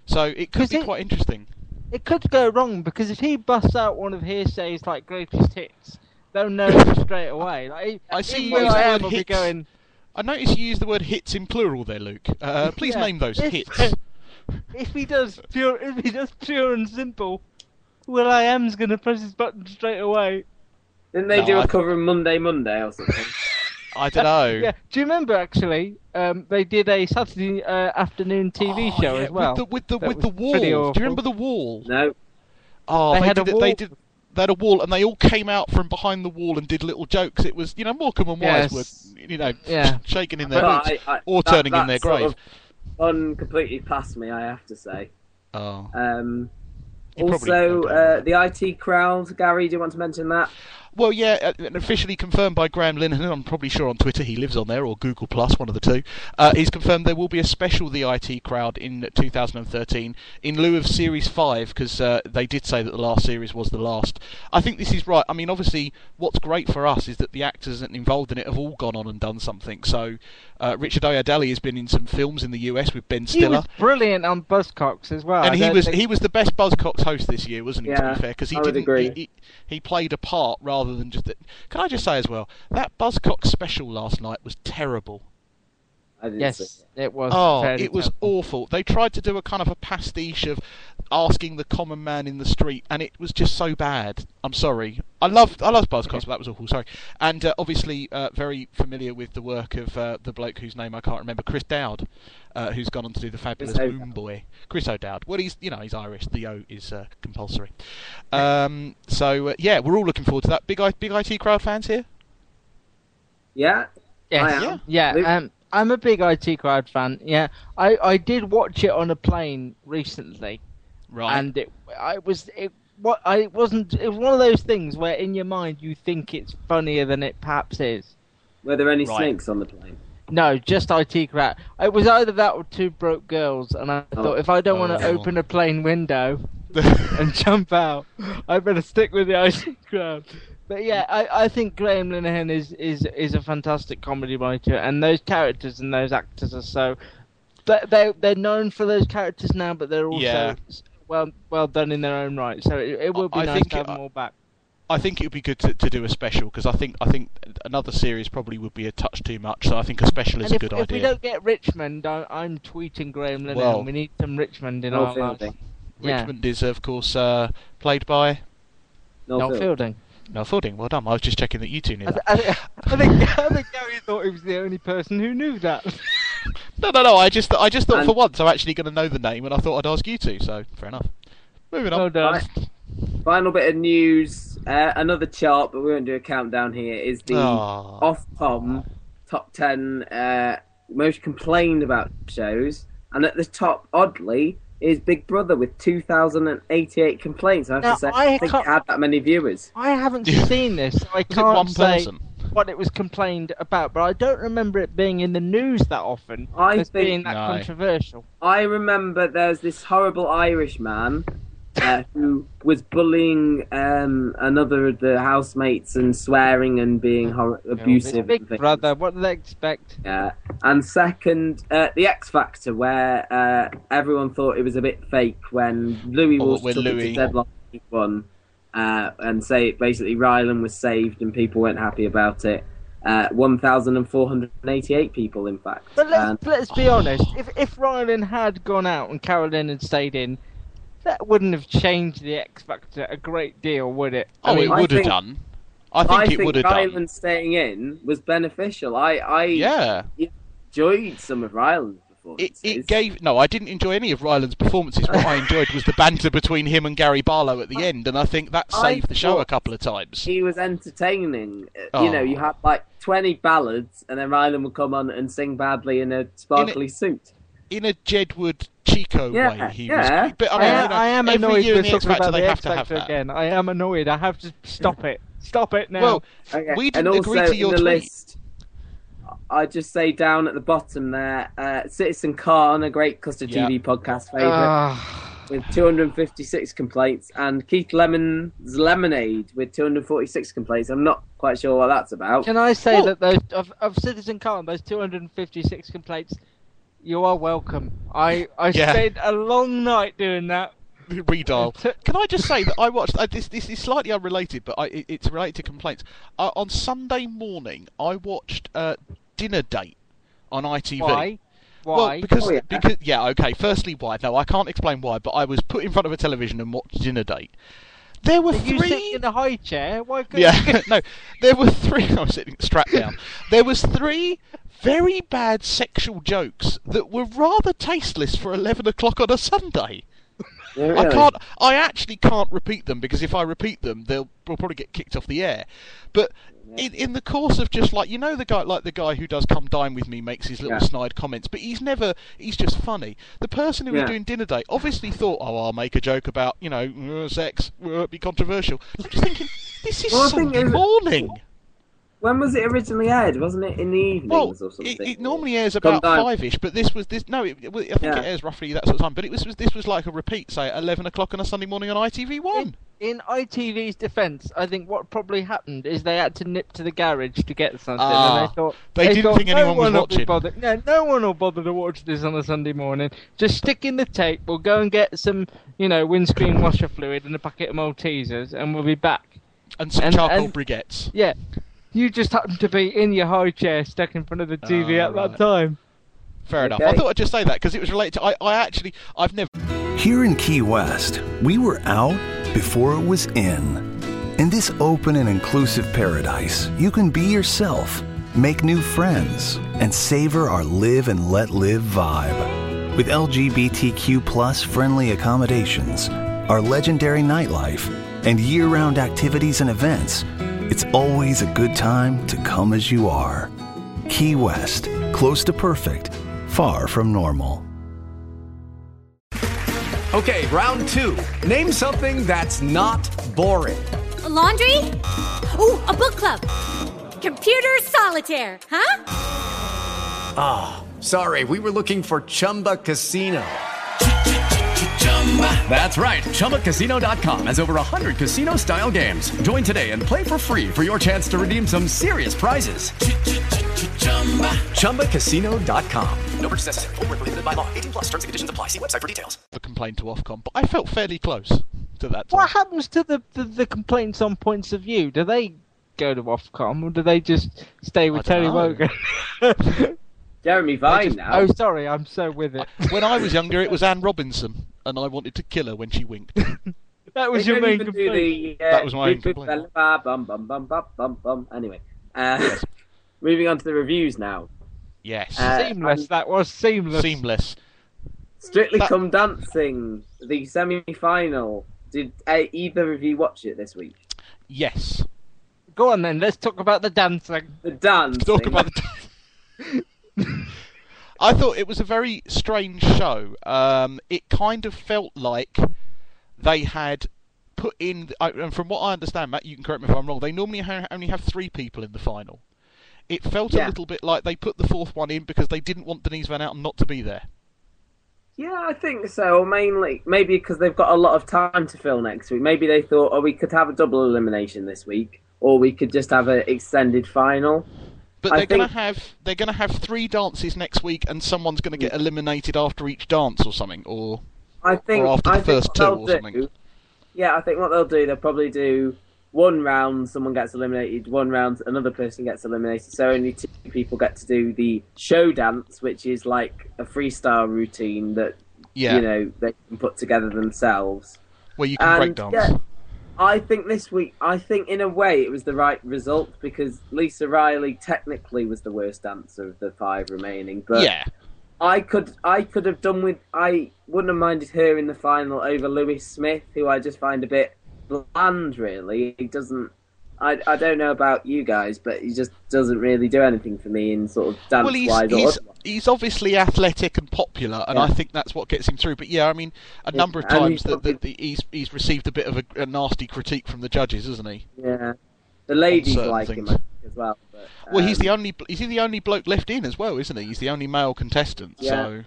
[SPEAKER 2] So it could be
[SPEAKER 4] it-
[SPEAKER 2] quite interesting.
[SPEAKER 4] It could go wrong because if he busts out one of Hear'Say's like greatest hits, they'll know straight away. Like,
[SPEAKER 2] I see you
[SPEAKER 4] where I am be
[SPEAKER 2] hits.
[SPEAKER 4] going.
[SPEAKER 2] I noticed you use the word hits in plural there, Luke. Uh, please
[SPEAKER 4] Yeah.
[SPEAKER 2] name those
[SPEAKER 4] If-
[SPEAKER 2] hits.
[SPEAKER 4] If he does pure, if he does pure and simple, will.i.am's gonna press his button straight away.
[SPEAKER 3] Didn't they
[SPEAKER 2] No,
[SPEAKER 3] do a
[SPEAKER 2] I-
[SPEAKER 3] cover of Monday Monday or something?
[SPEAKER 2] I don't know.
[SPEAKER 4] Yeah. Do you remember actually? Um, they did a Saturday uh, afternoon TV
[SPEAKER 2] Oh,
[SPEAKER 4] show
[SPEAKER 2] yeah,
[SPEAKER 4] as well.
[SPEAKER 2] With the with the, with the wall. Do you remember the wall?
[SPEAKER 3] no.
[SPEAKER 2] Oh,
[SPEAKER 4] They had a
[SPEAKER 2] did it- They
[SPEAKER 4] wall.
[SPEAKER 2] did. They had a wall, and they all came out from behind the wall and did little jokes. It was, you know, Morecambe and Wise
[SPEAKER 4] Yes.
[SPEAKER 2] were, you know,
[SPEAKER 4] Yeah.
[SPEAKER 2] shaking in their
[SPEAKER 3] But
[SPEAKER 2] boots
[SPEAKER 3] I- I-
[SPEAKER 2] or
[SPEAKER 3] that-
[SPEAKER 2] turning in
[SPEAKER 3] that
[SPEAKER 2] their
[SPEAKER 3] sort of Fun completely past me, I have to say.
[SPEAKER 2] Oh,
[SPEAKER 3] Um, also, uh, the IT crowd. Gary, do you want to mention that?
[SPEAKER 2] Well, yeah, uh, and officially confirmed by Graham Linehan. I'm probably sure on Twitter he lives on there or Google Plus, one of the two. Uh, he's confirmed there will be a special The IT crowd in 2013 in lieu of Series Five because uh, they did say that the last series was the last. I think this is right. I mean, obviously, what's great for us is that the actors involved in it have all gone on and done something. So, uh, Richard Ayoade has been in some films in the US with Ben Stiller.
[SPEAKER 4] he was brilliant on Buzzcocks as well.
[SPEAKER 2] and he was
[SPEAKER 4] think-
[SPEAKER 2] he was the best Buzzcocks host this year, wasn't he?
[SPEAKER 3] Yeah, to
[SPEAKER 2] be fair, because he didn't. He, he, he played a part rather than just. that, Can I just say as well that Buzzcocks special last night was terrible.
[SPEAKER 3] I didn't see
[SPEAKER 4] Yes,
[SPEAKER 3] it.
[SPEAKER 4] it was.
[SPEAKER 2] Oh, it was
[SPEAKER 4] terrible.
[SPEAKER 2] awful. They tried to do a kind of a pastiche of asking the common man in the street, and it was just so bad. I'm sorry. I love I love Buzzcocks, but that was awful. Sorry. And uh, obviously, uh, very familiar with the work of uh, the bloke whose name I can't remember, Chris Dowd, uh, who's gone on to do the fabulous
[SPEAKER 3] O'Dowd.
[SPEAKER 2] Moon Boy. Chris O'Dowd. Well, he's you know he's Irish. The O is uh, compulsory. Um, so uh, yeah, we're all looking forward to that. Big I, big IT crowd fans here.
[SPEAKER 3] Yeah,
[SPEAKER 4] Yes.
[SPEAKER 3] I
[SPEAKER 2] Yeah.
[SPEAKER 3] am.
[SPEAKER 4] Yeah,
[SPEAKER 3] Luke?
[SPEAKER 4] um, I'm a big IT crowd fan. Yeah, I, I did watch it on a plane recently,
[SPEAKER 2] Right.
[SPEAKER 4] and it I was it what I it wasn't it was one of those things where in your mind you think it's funnier than it perhaps is.
[SPEAKER 3] Were there any
[SPEAKER 2] Right.
[SPEAKER 3] snakes on the plane?
[SPEAKER 4] No, just IT crowd. It was either that or two broke girls, and I
[SPEAKER 3] Oh.
[SPEAKER 4] thought if I don't want to
[SPEAKER 2] Oh.
[SPEAKER 4] open a plane window and jump out, I better stick with the IT crowd. But yeah, I, I think Graham Linehan is, is is a fantastic comedy writer, and those characters and those actors are so. They they they're known for those characters now, but they're also
[SPEAKER 2] Yeah.
[SPEAKER 4] well well done in their own right. So it, it will be
[SPEAKER 2] I
[SPEAKER 4] nice
[SPEAKER 2] think
[SPEAKER 4] to have
[SPEAKER 2] it-
[SPEAKER 4] them all back.
[SPEAKER 2] I think it would be good to, to do a special because I think I think another series probably would be a touch too much. So I think a special is
[SPEAKER 4] and
[SPEAKER 2] a
[SPEAKER 4] if,
[SPEAKER 2] good
[SPEAKER 4] if
[SPEAKER 2] idea.
[SPEAKER 4] If we don't get Richmond, I, I'm tweeting Graham Linehan.
[SPEAKER 2] Well-
[SPEAKER 4] we need some Richmond in
[SPEAKER 3] No
[SPEAKER 4] our lives.
[SPEAKER 3] fielding.
[SPEAKER 4] Yeah.
[SPEAKER 2] Richmond is of course uh, played by
[SPEAKER 3] No,
[SPEAKER 4] Not
[SPEAKER 3] field.
[SPEAKER 4] fielding.
[SPEAKER 2] Noel Fielding. Well done. I was just checking that you two knew
[SPEAKER 4] I,
[SPEAKER 2] that.
[SPEAKER 4] I, think, I, think, I think Gary thought he was the only person who knew that.
[SPEAKER 2] No, no, no. I just I just thought
[SPEAKER 3] And-
[SPEAKER 2] for once I'm actually going to know the name, and I thought I'd ask you two. So fair enough. Moving on.
[SPEAKER 4] well done.
[SPEAKER 3] Right. Final bit of news. Uh, another chart, but we won't do a countdown here. Is the
[SPEAKER 2] Aw.
[SPEAKER 3] Ofcom top ten uh, most complained about shows, and at the top, oddly, is Big Brother with two thousand and eighty-eight complaints. I have
[SPEAKER 4] Now,
[SPEAKER 3] to say,
[SPEAKER 4] I
[SPEAKER 3] I think
[SPEAKER 4] can't-
[SPEAKER 3] it had that many viewers.
[SPEAKER 4] I haven't seen this, so I can't
[SPEAKER 2] one
[SPEAKER 4] say
[SPEAKER 2] person?
[SPEAKER 4] what it was complained about. But I don't remember it being in the news that often
[SPEAKER 3] I
[SPEAKER 4] as
[SPEAKER 3] think-
[SPEAKER 4] being that
[SPEAKER 2] No.
[SPEAKER 4] controversial.
[SPEAKER 3] I remember there's this horrible Irish man uh, who was bullying um, another of the housemates and swearing and being hor- abusive.
[SPEAKER 4] Big. Brother, what did they expect?
[SPEAKER 3] Yeah. And second, uh, the X Factor, where uh, everyone thought it was a bit fake when Louis
[SPEAKER 2] Oh,
[SPEAKER 3] took
[SPEAKER 2] Louis-
[SPEAKER 3] to deadline one uh, and say basically Rylan was saved and people weren't happy about it. Uh, 1,488 people, in fact.
[SPEAKER 4] But let's,
[SPEAKER 3] And-
[SPEAKER 4] let's be honest. If if Rylan had gone out and Carolynne had stayed in, that wouldn't have changed the X Factor a great deal, would it?
[SPEAKER 2] Oh, it would have done. I think
[SPEAKER 3] I
[SPEAKER 2] it would have
[SPEAKER 3] Rylan
[SPEAKER 2] done.
[SPEAKER 3] staying in was beneficial. I, I
[SPEAKER 2] Yeah.
[SPEAKER 3] enjoyed some of Rylan's
[SPEAKER 2] It,
[SPEAKER 3] performances.
[SPEAKER 2] it gave no. I didn't enjoy any of Rylan's performances. What I enjoyed was the banter between him and Gary Barlow at the end, and I think that
[SPEAKER 3] I
[SPEAKER 2] saved the show a couple of times.
[SPEAKER 3] he was entertaining.
[SPEAKER 2] Oh.
[SPEAKER 3] You know, you oh. had like 20 ballads, and then Ryland would come on and sing badly in a sparkly suit.
[SPEAKER 2] In a Jedward Chico
[SPEAKER 3] Yeah,
[SPEAKER 2] way, he
[SPEAKER 3] yeah.
[SPEAKER 2] was. But I
[SPEAKER 4] I,
[SPEAKER 2] mean,
[SPEAKER 4] am,
[SPEAKER 2] you know,
[SPEAKER 4] I am
[SPEAKER 2] every
[SPEAKER 4] annoyed
[SPEAKER 2] year in
[SPEAKER 4] with
[SPEAKER 2] the X
[SPEAKER 4] talking
[SPEAKER 2] Factor,
[SPEAKER 4] about
[SPEAKER 2] they
[SPEAKER 4] the
[SPEAKER 2] have
[SPEAKER 4] X
[SPEAKER 2] to have that.
[SPEAKER 4] again. I am annoyed. I have to stop it. Stop it now.
[SPEAKER 2] Well,
[SPEAKER 3] Okay.
[SPEAKER 2] we didn't
[SPEAKER 3] also
[SPEAKER 2] agree to your
[SPEAKER 3] in the
[SPEAKER 2] tweet.
[SPEAKER 3] list, I just say down at the bottom there, uh, Citizen Khan, a great Custard
[SPEAKER 2] Yeah.
[SPEAKER 3] TV podcast favourite,
[SPEAKER 4] Ah,
[SPEAKER 3] with 256 complaints, and Keith Lemon's Lemonade with 246 complaints. I'm not quite sure what that's about.
[SPEAKER 4] can I say
[SPEAKER 2] Well-
[SPEAKER 4] that those of, of Citizen Khan, those 256 complaints, you are welcome. I I
[SPEAKER 2] Yeah.
[SPEAKER 4] spent a long night doing that.
[SPEAKER 2] redial. Can I just say that I watched uh, this? This is slightly unrelated, but I, it, it's related to complaints. Uh, on Sunday morning, I watched uh, Dinner Date on ITV.
[SPEAKER 4] Why? Why?
[SPEAKER 2] Well, because
[SPEAKER 3] Oh, yeah.
[SPEAKER 2] because yeah, okay. Firstly, why? No, I can't explain why, but I was put in front of a television and watched Dinner Date. There were
[SPEAKER 4] Are you
[SPEAKER 2] three.
[SPEAKER 4] sitting in a high chair? Why couldn't
[SPEAKER 2] Yeah, no, there were three. I was sitting strapped down. There was three very bad sexual jokes that were rather tasteless for eleven o'clock on a Sunday.
[SPEAKER 3] Yeah,
[SPEAKER 2] I can't. I actually can't repeat them because if I repeat them, they'll we'll probably get kicked off the air. But in, in the course of just like you know the guy like the guy who does come dine with me makes his little
[SPEAKER 3] Yeah.
[SPEAKER 2] snide comments, but he's never. He's just funny. The person who was
[SPEAKER 3] Yeah.
[SPEAKER 2] doing dinner date obviously thought, oh, I'll make a joke about you know uh, sex, uh, be controversial. I'm just thinking, this is
[SPEAKER 3] Well,
[SPEAKER 2] Sunday morning.
[SPEAKER 3] When was it originally aired? Wasn't it in the evenings
[SPEAKER 2] Well,
[SPEAKER 3] or something?
[SPEAKER 2] it, it normally airs
[SPEAKER 3] Come
[SPEAKER 2] about five-ish, but this was this. No, it, it, I think
[SPEAKER 3] Yeah.
[SPEAKER 2] it airs roughly that sort of time. But it was, was this was like a repeat, say at eleven o'clock on a Sunday morning on ITV One.
[SPEAKER 4] In ITV's defence, I think what probably happened is they had to nip to the garage to get something,
[SPEAKER 2] Ah,
[SPEAKER 4] and they thought
[SPEAKER 2] they didn't
[SPEAKER 4] thought,
[SPEAKER 2] think anyone
[SPEAKER 4] no
[SPEAKER 2] was
[SPEAKER 4] one will
[SPEAKER 2] watching."
[SPEAKER 4] bothered. No, no one will bother to watch this on a Sunday morning. Just stick in the tape. We'll go and get some, you know, windscreen washer fluid and a packet of Maltesers, and we'll be back.
[SPEAKER 2] And some
[SPEAKER 4] And-
[SPEAKER 2] charcoal
[SPEAKER 4] and-
[SPEAKER 2] briquettes.
[SPEAKER 4] Yeah, you just happened to be in your high chair, stuck in front of the TV
[SPEAKER 2] Ah,
[SPEAKER 4] at that time.
[SPEAKER 2] Fair enough. I thought I'd just say that because it was related to. I, I actually, I've never.
[SPEAKER 5] Here in Key West, we were out before it was in. In this open and inclusive paradise, you can be yourself, make new friends, and savor our live and let live vibe. With LGBTQ plus friendly accommodations, our legendary nightlife, and year round activities and events, it's always a good time to come as you are. Key West, close to perfect, far from normal.
[SPEAKER 6] Okay, round two. Name something that's not boring.
[SPEAKER 7] A laundry? Ooh, a book club. Computer solitaire, huh?
[SPEAKER 6] Ah, sorry, we were looking for Chumba Casino. That's right. ChumbaCasino.com has over 100 casino style games. Join today and play for free for your chance to redeem some serious prizes. ChumbaCasino.com. No purchase necessary. Void where prohibited by law. 18 plus terms and conditions apply. See website for details.
[SPEAKER 2] The complaint to Ofcom, but I felt fairly close to that time.
[SPEAKER 4] What happens to the, the, the complaints on points of view? Do they go to Ofcom or do they just stay with
[SPEAKER 2] I
[SPEAKER 4] Terry
[SPEAKER 2] know.
[SPEAKER 4] Wogan?
[SPEAKER 3] Jeremy Vine
[SPEAKER 4] Just-
[SPEAKER 3] now.
[SPEAKER 4] Oh, sorry, I'm so with it.
[SPEAKER 2] When I was younger, it was Anne Robinson, and I wanted to kill her when she winked.
[SPEAKER 4] That was
[SPEAKER 3] They
[SPEAKER 4] your
[SPEAKER 3] don't
[SPEAKER 4] main complaint.
[SPEAKER 3] the, uh,
[SPEAKER 2] That was my
[SPEAKER 3] boop, boop,
[SPEAKER 2] complaint.
[SPEAKER 3] bum, bum, bum, bum, bum, bum. Anyway, uh, moving on to the reviews now.
[SPEAKER 2] Yes.
[SPEAKER 3] Uh,
[SPEAKER 4] Seamless,
[SPEAKER 3] and
[SPEAKER 4] that was seamless.
[SPEAKER 2] Seamless.
[SPEAKER 3] Strictly
[SPEAKER 2] That-
[SPEAKER 3] Come Dancing, the semi-final. Did uh, either of you watch it this week?
[SPEAKER 2] Yes.
[SPEAKER 4] Go on then, let's talk about the dancing.
[SPEAKER 3] The dance.
[SPEAKER 2] Talk about the. I thought it was a very strange show. Um, it kind of felt like they had put in, and from what I understand, Matt, you can correct me if I'm wrong. They normally ha- only have three people in the final. It felt a little bit like they put the fourth one in because they didn't want Denise Van Outen not to be there.
[SPEAKER 3] Yeah, I think so. Mainly, maybe because they've got a lot of time to fill next week. Maybe they thought, oh, we could have a double elimination this week, or we could just have an extended final.
[SPEAKER 2] But
[SPEAKER 3] I
[SPEAKER 2] they're going to have they're to have three dances next week, and someone's going to get mm. eliminated after each dance or something. Or
[SPEAKER 3] I think
[SPEAKER 2] Or after the
[SPEAKER 3] I
[SPEAKER 2] first two or
[SPEAKER 3] do-
[SPEAKER 2] something.
[SPEAKER 3] Yeah, I think what they'll do, they'll probably do one round, someone gets eliminated, one round, another person gets eliminated. So only two people get to do the show dance, which is like a freestyle routine that
[SPEAKER 2] yeah,
[SPEAKER 3] you know they can put together themselves.
[SPEAKER 2] where you can break
[SPEAKER 3] And,
[SPEAKER 2] dance.
[SPEAKER 3] yeah, I think this week, I think in a way it was the right result because Lisa Riley technically was the worst dancer of the five remaining, but
[SPEAKER 2] yeah.
[SPEAKER 3] I could I could have done with I wouldn't have minded her in the final over Louis Smith, who I just find a bit bland. Really, he doesn't. I, I don't know about you guys, but he just doesn't really do anything for me in sort of dance
[SPEAKER 2] Well, he's
[SPEAKER 3] wise or
[SPEAKER 2] he's, he's obviously athletic and popular, and
[SPEAKER 3] Yeah.
[SPEAKER 2] I think that's what gets him through. But yeah, I mean, a
[SPEAKER 3] Yeah,
[SPEAKER 2] number of times that,
[SPEAKER 3] probably-
[SPEAKER 2] that the, he's he's received a bit of a, a nasty critique from the judges, hasn't he?
[SPEAKER 3] Yeah, the ladies like
[SPEAKER 2] things.
[SPEAKER 3] him as well. But,
[SPEAKER 2] Well, he's
[SPEAKER 3] um,
[SPEAKER 2] the only bl- is he the only bloke left in as well, isn't he? He's the only male contestant.
[SPEAKER 3] Yeah.
[SPEAKER 2] So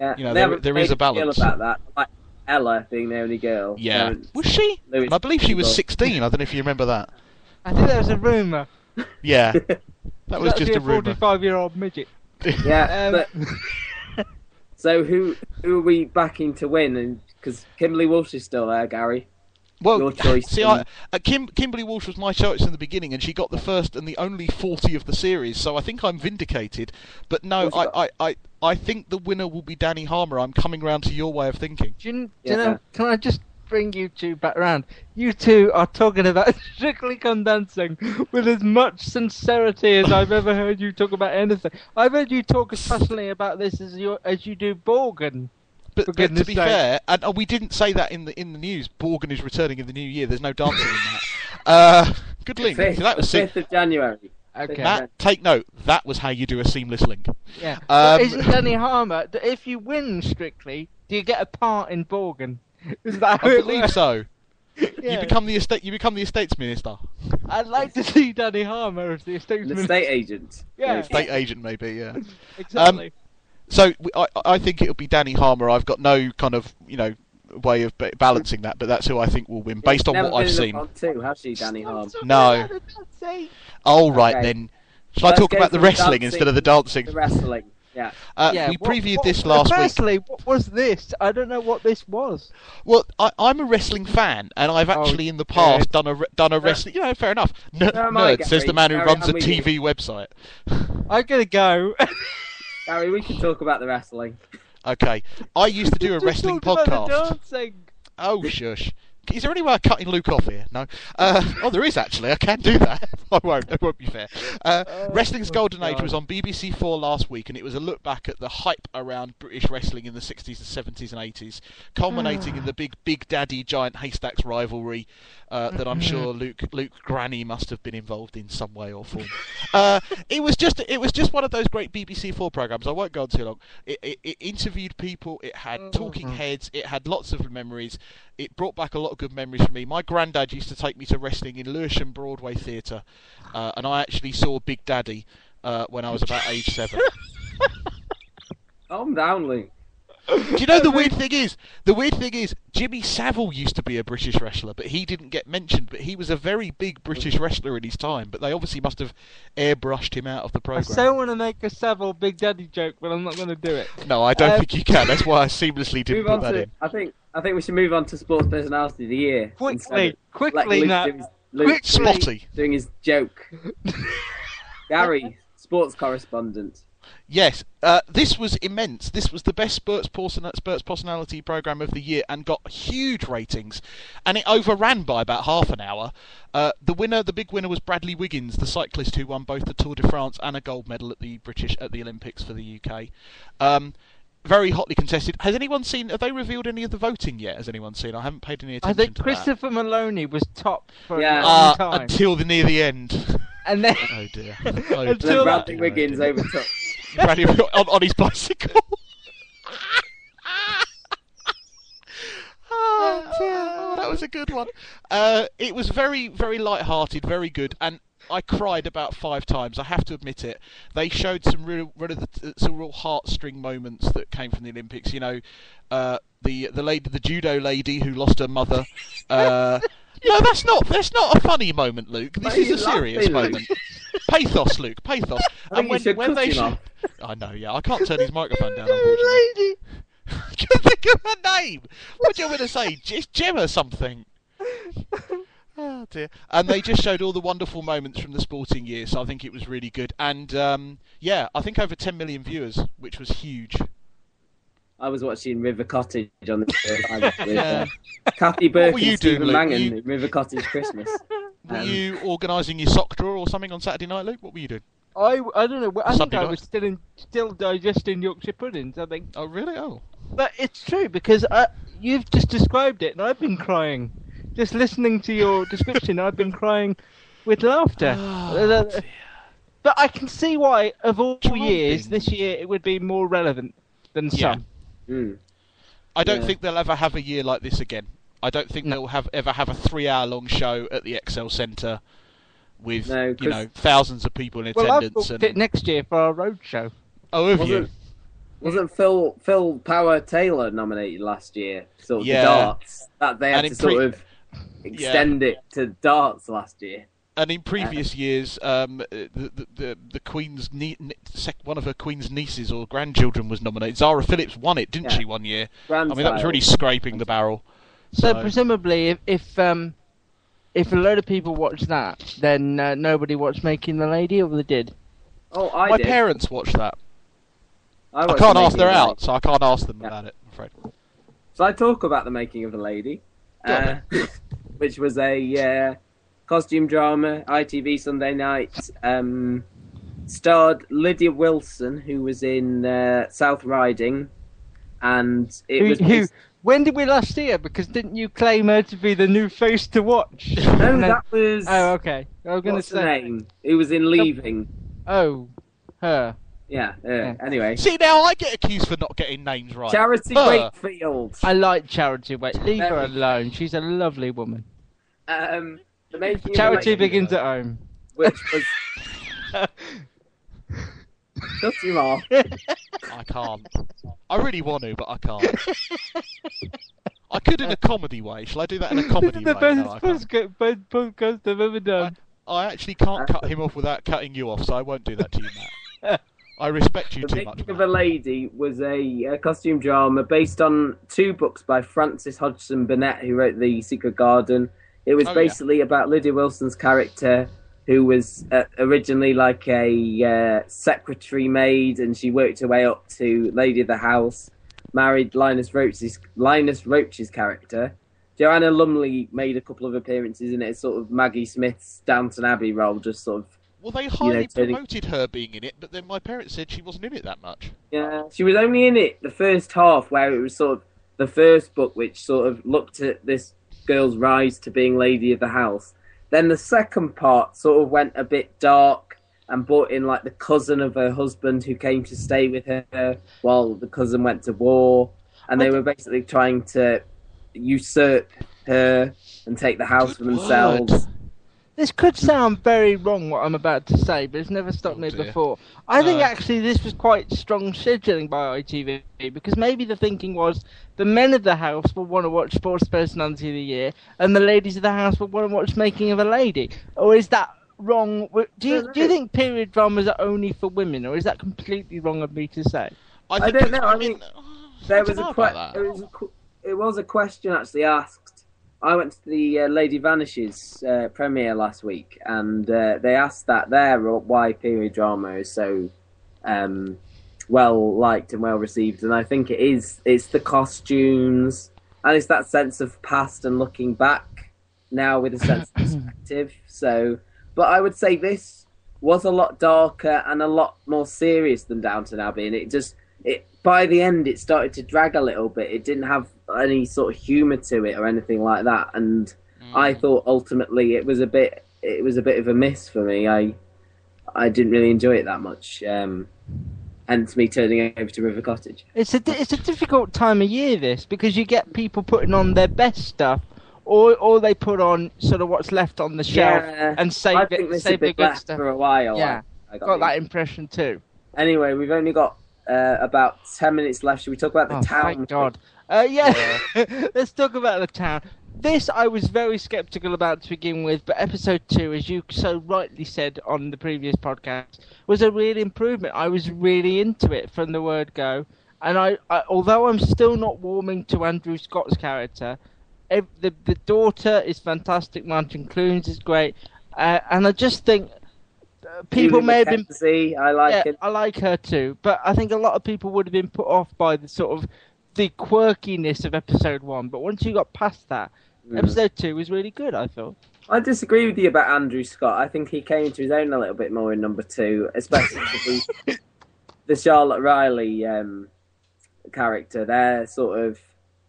[SPEAKER 3] yeah,
[SPEAKER 2] you know, there- there is a balance.
[SPEAKER 3] about that. Like Ella being the only girl.
[SPEAKER 2] yeah,
[SPEAKER 3] Um,
[SPEAKER 2] was she?
[SPEAKER 3] Lewis
[SPEAKER 2] I believe she was 16. I don't know if you remember that.
[SPEAKER 4] I think that was a rumour.
[SPEAKER 2] Yeah, that was just a rumor.
[SPEAKER 4] 45 year old midget.
[SPEAKER 3] Yeah,
[SPEAKER 4] Um,
[SPEAKER 3] but so who who are we backing to win? And because Kimberley Walsh is still there, Gary.
[SPEAKER 2] Well,
[SPEAKER 3] Your choice
[SPEAKER 2] see, I, uh, Kim, Kimberley Walsh was my choice in the beginning, and she got the first and the only 40 of the series, so I think I'm vindicated. But no, I, I, I, I think the winner will be Dani Harmer. I'm coming round to your way of thinking.
[SPEAKER 4] Do you, do
[SPEAKER 3] Yeah.
[SPEAKER 4] you know, can I just bring you two back around? You two are talking about Strictly Come Dancing with as much sincerity as I've ever heard you talk about anything. I've heard you talk as passionately about this as you as you do Borgen.
[SPEAKER 2] But, but to be
[SPEAKER 4] sake.
[SPEAKER 2] fair, and uh, we didn't say that in the in the news. Borgen is returning in the new year. There's no dancing in that. Uh, good link.
[SPEAKER 3] Fifth,
[SPEAKER 2] So that was
[SPEAKER 3] fifth of January.
[SPEAKER 4] Okay.
[SPEAKER 2] Matt, take note. That was how you do a seamless link.
[SPEAKER 4] Yeah.
[SPEAKER 2] Um,
[SPEAKER 4] isn't Dani Harmer? that If you win Strictly, do you get a part in Borgen? Is that how
[SPEAKER 2] I
[SPEAKER 4] it
[SPEAKER 2] believe
[SPEAKER 4] works?
[SPEAKER 2] so.
[SPEAKER 4] Yeah.
[SPEAKER 2] You become the estate. You become the estates minister,
[SPEAKER 4] I'd like to see Dani Harmer as the estate
[SPEAKER 3] The
[SPEAKER 4] minister.
[SPEAKER 3] estate agent.
[SPEAKER 4] Yeah.
[SPEAKER 2] estate agent, maybe. Yeah.
[SPEAKER 4] Um, exactly.
[SPEAKER 2] So I, I think it'll be Dani Harmer. I've got no kind of you know way of balancing that, but that's who I think will win based on what I've seen.
[SPEAKER 3] the front Two, has she, Danny Harm?
[SPEAKER 2] No. All right
[SPEAKER 3] Okay.
[SPEAKER 2] then. Shall I
[SPEAKER 3] Let's
[SPEAKER 2] talk about the wrestling
[SPEAKER 3] dancing
[SPEAKER 2] instead of the dancing?
[SPEAKER 3] The wrestling. Yeah.
[SPEAKER 2] Uh,
[SPEAKER 4] yeah,
[SPEAKER 2] we
[SPEAKER 4] what-
[SPEAKER 2] previewed
[SPEAKER 4] what-
[SPEAKER 2] this last week.
[SPEAKER 4] Firstly, what was this? I don't know what this was.
[SPEAKER 2] Well, I, I'm a wrestling fan, and I've
[SPEAKER 4] Oh,
[SPEAKER 2] actually in the past
[SPEAKER 4] good.
[SPEAKER 2] done a done a wrestling. You know, fair enough. N-
[SPEAKER 3] No,
[SPEAKER 2] nerd says the man who
[SPEAKER 3] Gary,
[SPEAKER 2] runs
[SPEAKER 3] I'm
[SPEAKER 2] a
[SPEAKER 3] with you.
[SPEAKER 2] TV website.
[SPEAKER 4] I'm gonna go.
[SPEAKER 3] Gary, we can talk about the wrestling.
[SPEAKER 2] Okay, I used to do a wrestling
[SPEAKER 4] talked about the
[SPEAKER 2] podcast.
[SPEAKER 4] dancing.
[SPEAKER 2] Oh shush. Is there any way of cutting Luke off here? No. Uh, oh, there is actually. I can do that. I won't. It won't be fair. Uh, Wrestling's Golden Age was on BBC Four last week, and it was a look back at the hype around British wrestling in the 60s, and 70s, and 80s, culminating in the big Big Daddy Giant Haystacks rivalry uh, that I'm sure Luke Luke Granny must have been involved in some way or form. uh, it was just it was just one of those great BBC Four programs. I won't go on too long. It, it, it interviewed people. It had talking heads. It had lots of memories. It brought back a lot of good memories for me. My granddad used to take me to wrestling in Lewisham Broadway Theatre, uh, and I actually saw Big Daddy uh, when I was about age seven.
[SPEAKER 3] Calm down, Luke.
[SPEAKER 2] Do you know the weird thing is? The weird thing is, Jimmy Savile used to be a British wrestler, but he didn't get mentioned. But he was a very big British wrestler in his time. But they obviously must have airbrushed him out of the program.
[SPEAKER 4] I
[SPEAKER 2] program.
[SPEAKER 4] so want to make a Savile Big Daddy joke, but I'm not going to do it.
[SPEAKER 2] No, I don't
[SPEAKER 4] Uh,
[SPEAKER 2] think you can. That's why I seamlessly didn't
[SPEAKER 3] Move
[SPEAKER 2] put that
[SPEAKER 3] to.
[SPEAKER 2] in.
[SPEAKER 3] I think. I think we should move on to sports personality of the year.
[SPEAKER 4] Quickly,
[SPEAKER 3] of-
[SPEAKER 4] quickly,
[SPEAKER 3] let Luke
[SPEAKER 4] Nat.
[SPEAKER 3] Luke
[SPEAKER 4] Quickly.
[SPEAKER 2] Spotty.
[SPEAKER 3] doing his joke. Gary, sports correspondent.
[SPEAKER 2] Yes, uh, this was immense. This was the best Spurts, person- Spurts personality program of the year and got huge ratings. And it overran by about half an hour. Uh, the winner, the big winner, was Bradley Wiggins, the cyclist who won both the Tour de France and a gold medal at the British at the Olympics for the UK. Um, very hotly contested. Has anyone seen? Have they revealed any of the voting yet? Has anyone seen? I haven't paid any
[SPEAKER 4] I
[SPEAKER 2] attention
[SPEAKER 4] think
[SPEAKER 2] to that.
[SPEAKER 4] I think christopher Maloney was top for
[SPEAKER 3] Yeah.
[SPEAKER 4] a long
[SPEAKER 2] Uh,
[SPEAKER 4] time.
[SPEAKER 2] until the near the end.
[SPEAKER 4] and then
[SPEAKER 2] Oh dear. Oh,
[SPEAKER 4] Until
[SPEAKER 2] dear.
[SPEAKER 3] Then Bradley
[SPEAKER 2] Oh,
[SPEAKER 3] Wiggins
[SPEAKER 2] dear. on, on his bicycle. oh, dear. Oh, that was a good one. Uh, it was very, very light-hearted, very good, and I cried about five times. I have to admit it. They showed some real, some real heartstring moments that came from the Olympics. You know, uh, the the lady, the judo lady who lost her mother. Uh, no, that's not that's not a funny moment, Luke. This is a serious moment. Pathos, Luke. Pathos.
[SPEAKER 3] You should cut him
[SPEAKER 2] sh- I know, yeah. I can't turn his microphone down, unfortunately. Can't think of her name. What do you want me to say? It's Gemma something. Oh dear. And they just showed all the wonderful moments from the sporting year, so I think it was really good. And um, yeah, I think over 10 million viewers, which was huge.
[SPEAKER 3] I was watching River Cottage on the live with uh, Kathy Burke and Stephen? Mangan
[SPEAKER 2] You-
[SPEAKER 3] River Cottage Christmas.
[SPEAKER 2] Were
[SPEAKER 3] Um,
[SPEAKER 2] you organising your sock drawer or something on Saturday night, Luke? What were you doing?
[SPEAKER 4] I, I don't know. I think I
[SPEAKER 2] night?
[SPEAKER 4] was still in, still digesting Yorkshire puddings. I think,
[SPEAKER 2] Oh, really? Oh.
[SPEAKER 4] but it's true because I, you've just described it, and I've been crying. Just listening to your description, I've been crying with laughter. Uh, but I can see why, of all years, this year it would be more relevant than
[SPEAKER 2] Yeah.
[SPEAKER 4] some.
[SPEAKER 3] mm.
[SPEAKER 2] I don't
[SPEAKER 3] Yeah.
[SPEAKER 2] think they'll ever have a year like this again. I don't think
[SPEAKER 4] No.
[SPEAKER 2] they'll have ever have a three-hour-long show at the Excel Centre with
[SPEAKER 3] No,
[SPEAKER 2] you
[SPEAKER 3] 'cause-
[SPEAKER 2] know thousands of people in
[SPEAKER 4] Well, I've
[SPEAKER 2] attendance.
[SPEAKER 4] booked
[SPEAKER 2] and
[SPEAKER 4] it next year for our road show.
[SPEAKER 2] oh, have you?
[SPEAKER 3] Wasn't, wasn't Phil Phil Power Taylor nominated last year? Sort of
[SPEAKER 2] Yeah.
[SPEAKER 3] the darts. That they had
[SPEAKER 2] And
[SPEAKER 3] to sort
[SPEAKER 2] pre-
[SPEAKER 3] of extend it to darts last year.
[SPEAKER 2] And in previous years, um, the, the the the Queen's nie- sec- one of her Queen's nieces or grandchildren was nominated. Zara Phillips won it, didn't
[SPEAKER 3] Yeah.
[SPEAKER 2] she, one year? I mean, that was really scraping the barrel.
[SPEAKER 4] So,
[SPEAKER 2] So-
[SPEAKER 4] presumably, if if um if a load of people watched that, then uh, nobody watched Making the Lady, or they did.
[SPEAKER 3] Oh, I
[SPEAKER 2] My
[SPEAKER 3] did.
[SPEAKER 2] parents watched that. I
[SPEAKER 3] watched
[SPEAKER 2] can't
[SPEAKER 3] the
[SPEAKER 2] ask
[SPEAKER 3] Making
[SPEAKER 2] they're
[SPEAKER 3] the
[SPEAKER 2] out,
[SPEAKER 3] Lady.
[SPEAKER 2] so I can't ask them
[SPEAKER 3] Yeah.
[SPEAKER 2] about it. I'm afraid.
[SPEAKER 3] So I talk about the making of the lady,
[SPEAKER 2] Go on,
[SPEAKER 3] uh, which was a uh, costume drama, ITV Sunday night. Um, starred Lydia Wilson, who was in uh, South Riding, and it
[SPEAKER 4] Who,
[SPEAKER 3] was.
[SPEAKER 4] who, when did we last see her? Because didn't you claim her to be the new face to watch?
[SPEAKER 3] No,
[SPEAKER 4] then-
[SPEAKER 3] that was.
[SPEAKER 4] Oh, okay. I was going to
[SPEAKER 3] what's the
[SPEAKER 4] say.
[SPEAKER 3] name? Who was in Leaving?
[SPEAKER 4] Oh, her.
[SPEAKER 3] Yeah. Uh,
[SPEAKER 4] Yeah.
[SPEAKER 3] Anyway,
[SPEAKER 2] See, now I get accused for not getting names right.
[SPEAKER 3] Charity
[SPEAKER 2] Her.
[SPEAKER 3] Wakefield.
[SPEAKER 4] I like Charity. Wait, leave her alone. She's a lovely woman.
[SPEAKER 3] Um, the making of the
[SPEAKER 4] Charity begins at home.
[SPEAKER 3] which was. Shut him off.
[SPEAKER 2] I can't. I really want to, but I can't. I could in a comedy way. Shall I do that in a
[SPEAKER 4] This
[SPEAKER 2] comedy
[SPEAKER 4] is the
[SPEAKER 2] way?
[SPEAKER 4] best,
[SPEAKER 2] No, I, can't.
[SPEAKER 4] podcast, best podcast I've ever done.
[SPEAKER 2] I actually can't cut him off without cutting you off, so I won't do that to you, Matt. I respect you
[SPEAKER 3] The
[SPEAKER 2] too
[SPEAKER 3] Making
[SPEAKER 2] much.
[SPEAKER 3] of
[SPEAKER 2] Matt.
[SPEAKER 3] a Lady was a, a costume drama based on two books by Frances Hodgson Burnett, who wrote The Secret Garden. It was
[SPEAKER 2] Oh, yeah.
[SPEAKER 3] basically about Lydia Wilson's character, who was uh, originally like a uh, secretary maid, and she worked her way up to Lady of the House. Married Linus Roach's Linus Roach's character. Joanna Lumley made a couple of appearances in it, sort of Maggie Smith's Downton Abbey role, just sort of
[SPEAKER 2] Well, they highly
[SPEAKER 3] turning-
[SPEAKER 2] promoted her being in it, but then my parents said she wasn't in it that much.
[SPEAKER 3] Yeah, she was only in it the first half, where it was sort of the first book, which sort of looked at this girl's rise to being lady of the house. Then the second part sort of went a bit dark and brought in like the cousin of her husband who came to stay with her while the cousin went to war, and they were basically trying to usurp her and take the house for themselves.
[SPEAKER 2] word.
[SPEAKER 4] This could sound very wrong what I'm about to say, but it's never stopped
[SPEAKER 2] Oh,
[SPEAKER 4] me
[SPEAKER 2] dear.
[SPEAKER 4] before. I think
[SPEAKER 2] uh.
[SPEAKER 4] actually this was quite strong scheduling by ITV because maybe the thinking was the men of the house will want to watch Sports Personality of the Year and the ladies of the house will want to watch Making of a Lady. Or is that wrong? Do you, do you think period dramas are only for women, or is that completely wrong of me to say?
[SPEAKER 2] I,
[SPEAKER 3] I don't know. I
[SPEAKER 2] mean,
[SPEAKER 3] mean, there was a que-
[SPEAKER 2] about
[SPEAKER 3] was a it was a question actually asked. I went to the uh, Lady Vanishes uh, premiere last week, and uh, they asked that there why period drama is so um, well liked and well received, and I think it is. It's the costumes, and it's that sense of past and looking back now with a sense of perspective. So, but I would say this was a lot darker and a lot more serious than Downton Abbey, and it just it by the end it started to drag a little bit. It didn't have any sort of humour to it or anything like that, and I thought ultimately it was a bit it was a bit of a miss for me. I I didn't really enjoy it that much. Um, hence me turning over to River Cottage.
[SPEAKER 4] It's a it's a difficult time of year this because you get people putting on their best stuff, or or they put on sort of what's left on the shelf
[SPEAKER 3] Yeah,
[SPEAKER 4] and save
[SPEAKER 3] I
[SPEAKER 4] it
[SPEAKER 3] think this
[SPEAKER 4] save
[SPEAKER 3] a
[SPEAKER 4] the
[SPEAKER 3] bit
[SPEAKER 4] good
[SPEAKER 3] left
[SPEAKER 4] stuff.
[SPEAKER 3] for a while.
[SPEAKER 4] Yeah,
[SPEAKER 3] I, I
[SPEAKER 4] got
[SPEAKER 3] the-
[SPEAKER 4] that impression too.
[SPEAKER 3] Anyway, we've only got uh, about ten minutes left. Should we talk about the town?
[SPEAKER 4] Oh,
[SPEAKER 3] town?
[SPEAKER 4] thank God. Uh, yeah, let's talk about the town. This I was very skeptical about to begin with, but episode two, as you so rightly said on the previous podcast, was a real improvement. I was really into it from the word go, and I, I although I'm still not warming to Andrew Scott's character, ev- the the daughter is fantastic. Martin Clunes is great, uh, and I just think uh, people may have been
[SPEAKER 3] I like
[SPEAKER 4] yeah,
[SPEAKER 3] it.
[SPEAKER 4] I like her too, but I think a lot of people would have been put off by the sort of the quirkiness of episode one. But once you got past that,
[SPEAKER 3] Mm.
[SPEAKER 4] episode two was really good. I thought.
[SPEAKER 3] I disagree with you about Andrew Scott. I think he came into his own a little bit more in number two, especially the, the Charlotte Riley um, character. Their sort of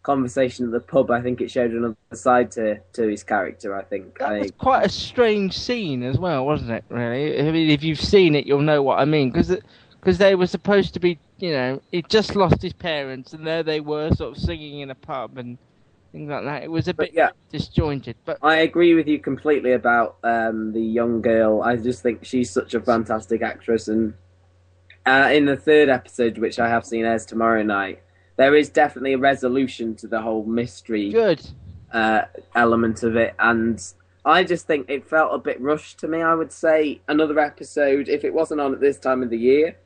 [SPEAKER 3] conversation at the pub, I think it showed another side to, to his character. I think.
[SPEAKER 4] That
[SPEAKER 3] I
[SPEAKER 4] was quite a strange scene as well, wasn't it? Really, I mean, if you've seen it, you'll know what I mean. Because because they were supposed to be, you know, he just lost his parents, and there they were, sort of singing in a pub and things like that. It was a
[SPEAKER 3] But
[SPEAKER 4] bit
[SPEAKER 3] yeah.
[SPEAKER 4] disjointed, but
[SPEAKER 3] I agree with you completely about um, the young girl. I just think she's such a fantastic actress, and uh, in the third episode, which I have seen airs tomorrow night, there is definitely a resolution to the whole mystery
[SPEAKER 4] good.
[SPEAKER 3] uh, element of it, and I just think it felt a bit rushed to me. I would say another episode, if it wasn't on at this time of the year,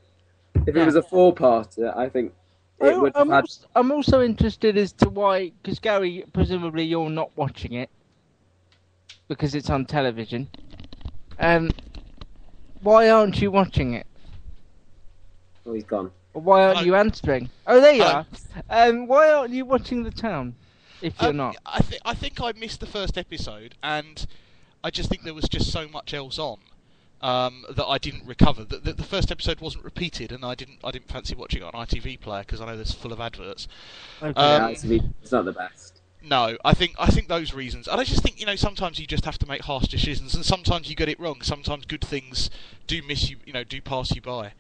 [SPEAKER 3] if it was a four-parter, I think it
[SPEAKER 4] I-
[SPEAKER 3] would
[SPEAKER 4] I'm,
[SPEAKER 3] had.
[SPEAKER 4] also, I'm also interested as to why, because Gary, presumably you're not watching it because it's on television. Um, why aren't you watching it?
[SPEAKER 3] Oh, he's gone.
[SPEAKER 4] Why aren't
[SPEAKER 2] Hello.
[SPEAKER 4] you answering? Oh, there you
[SPEAKER 2] Hello.
[SPEAKER 4] are. Um, why aren't you watching the town? If you're
[SPEAKER 2] Um,
[SPEAKER 4] not,
[SPEAKER 2] I, th- I think I missed the first episode, and I just think there was just so much else on um, that I didn't recover. The, the, the first episode wasn't repeated, and I didn't I didn't fancy watching it on ITV Player because I know there's full of adverts.
[SPEAKER 4] Okay.
[SPEAKER 3] yeah,
[SPEAKER 2] Um,
[SPEAKER 3] it's, it's not the best.
[SPEAKER 2] No, I think I think those reasons, and I just think you know sometimes you just have to make harsh decisions, and sometimes you get it wrong. Sometimes good things do miss you, you know, do pass you by.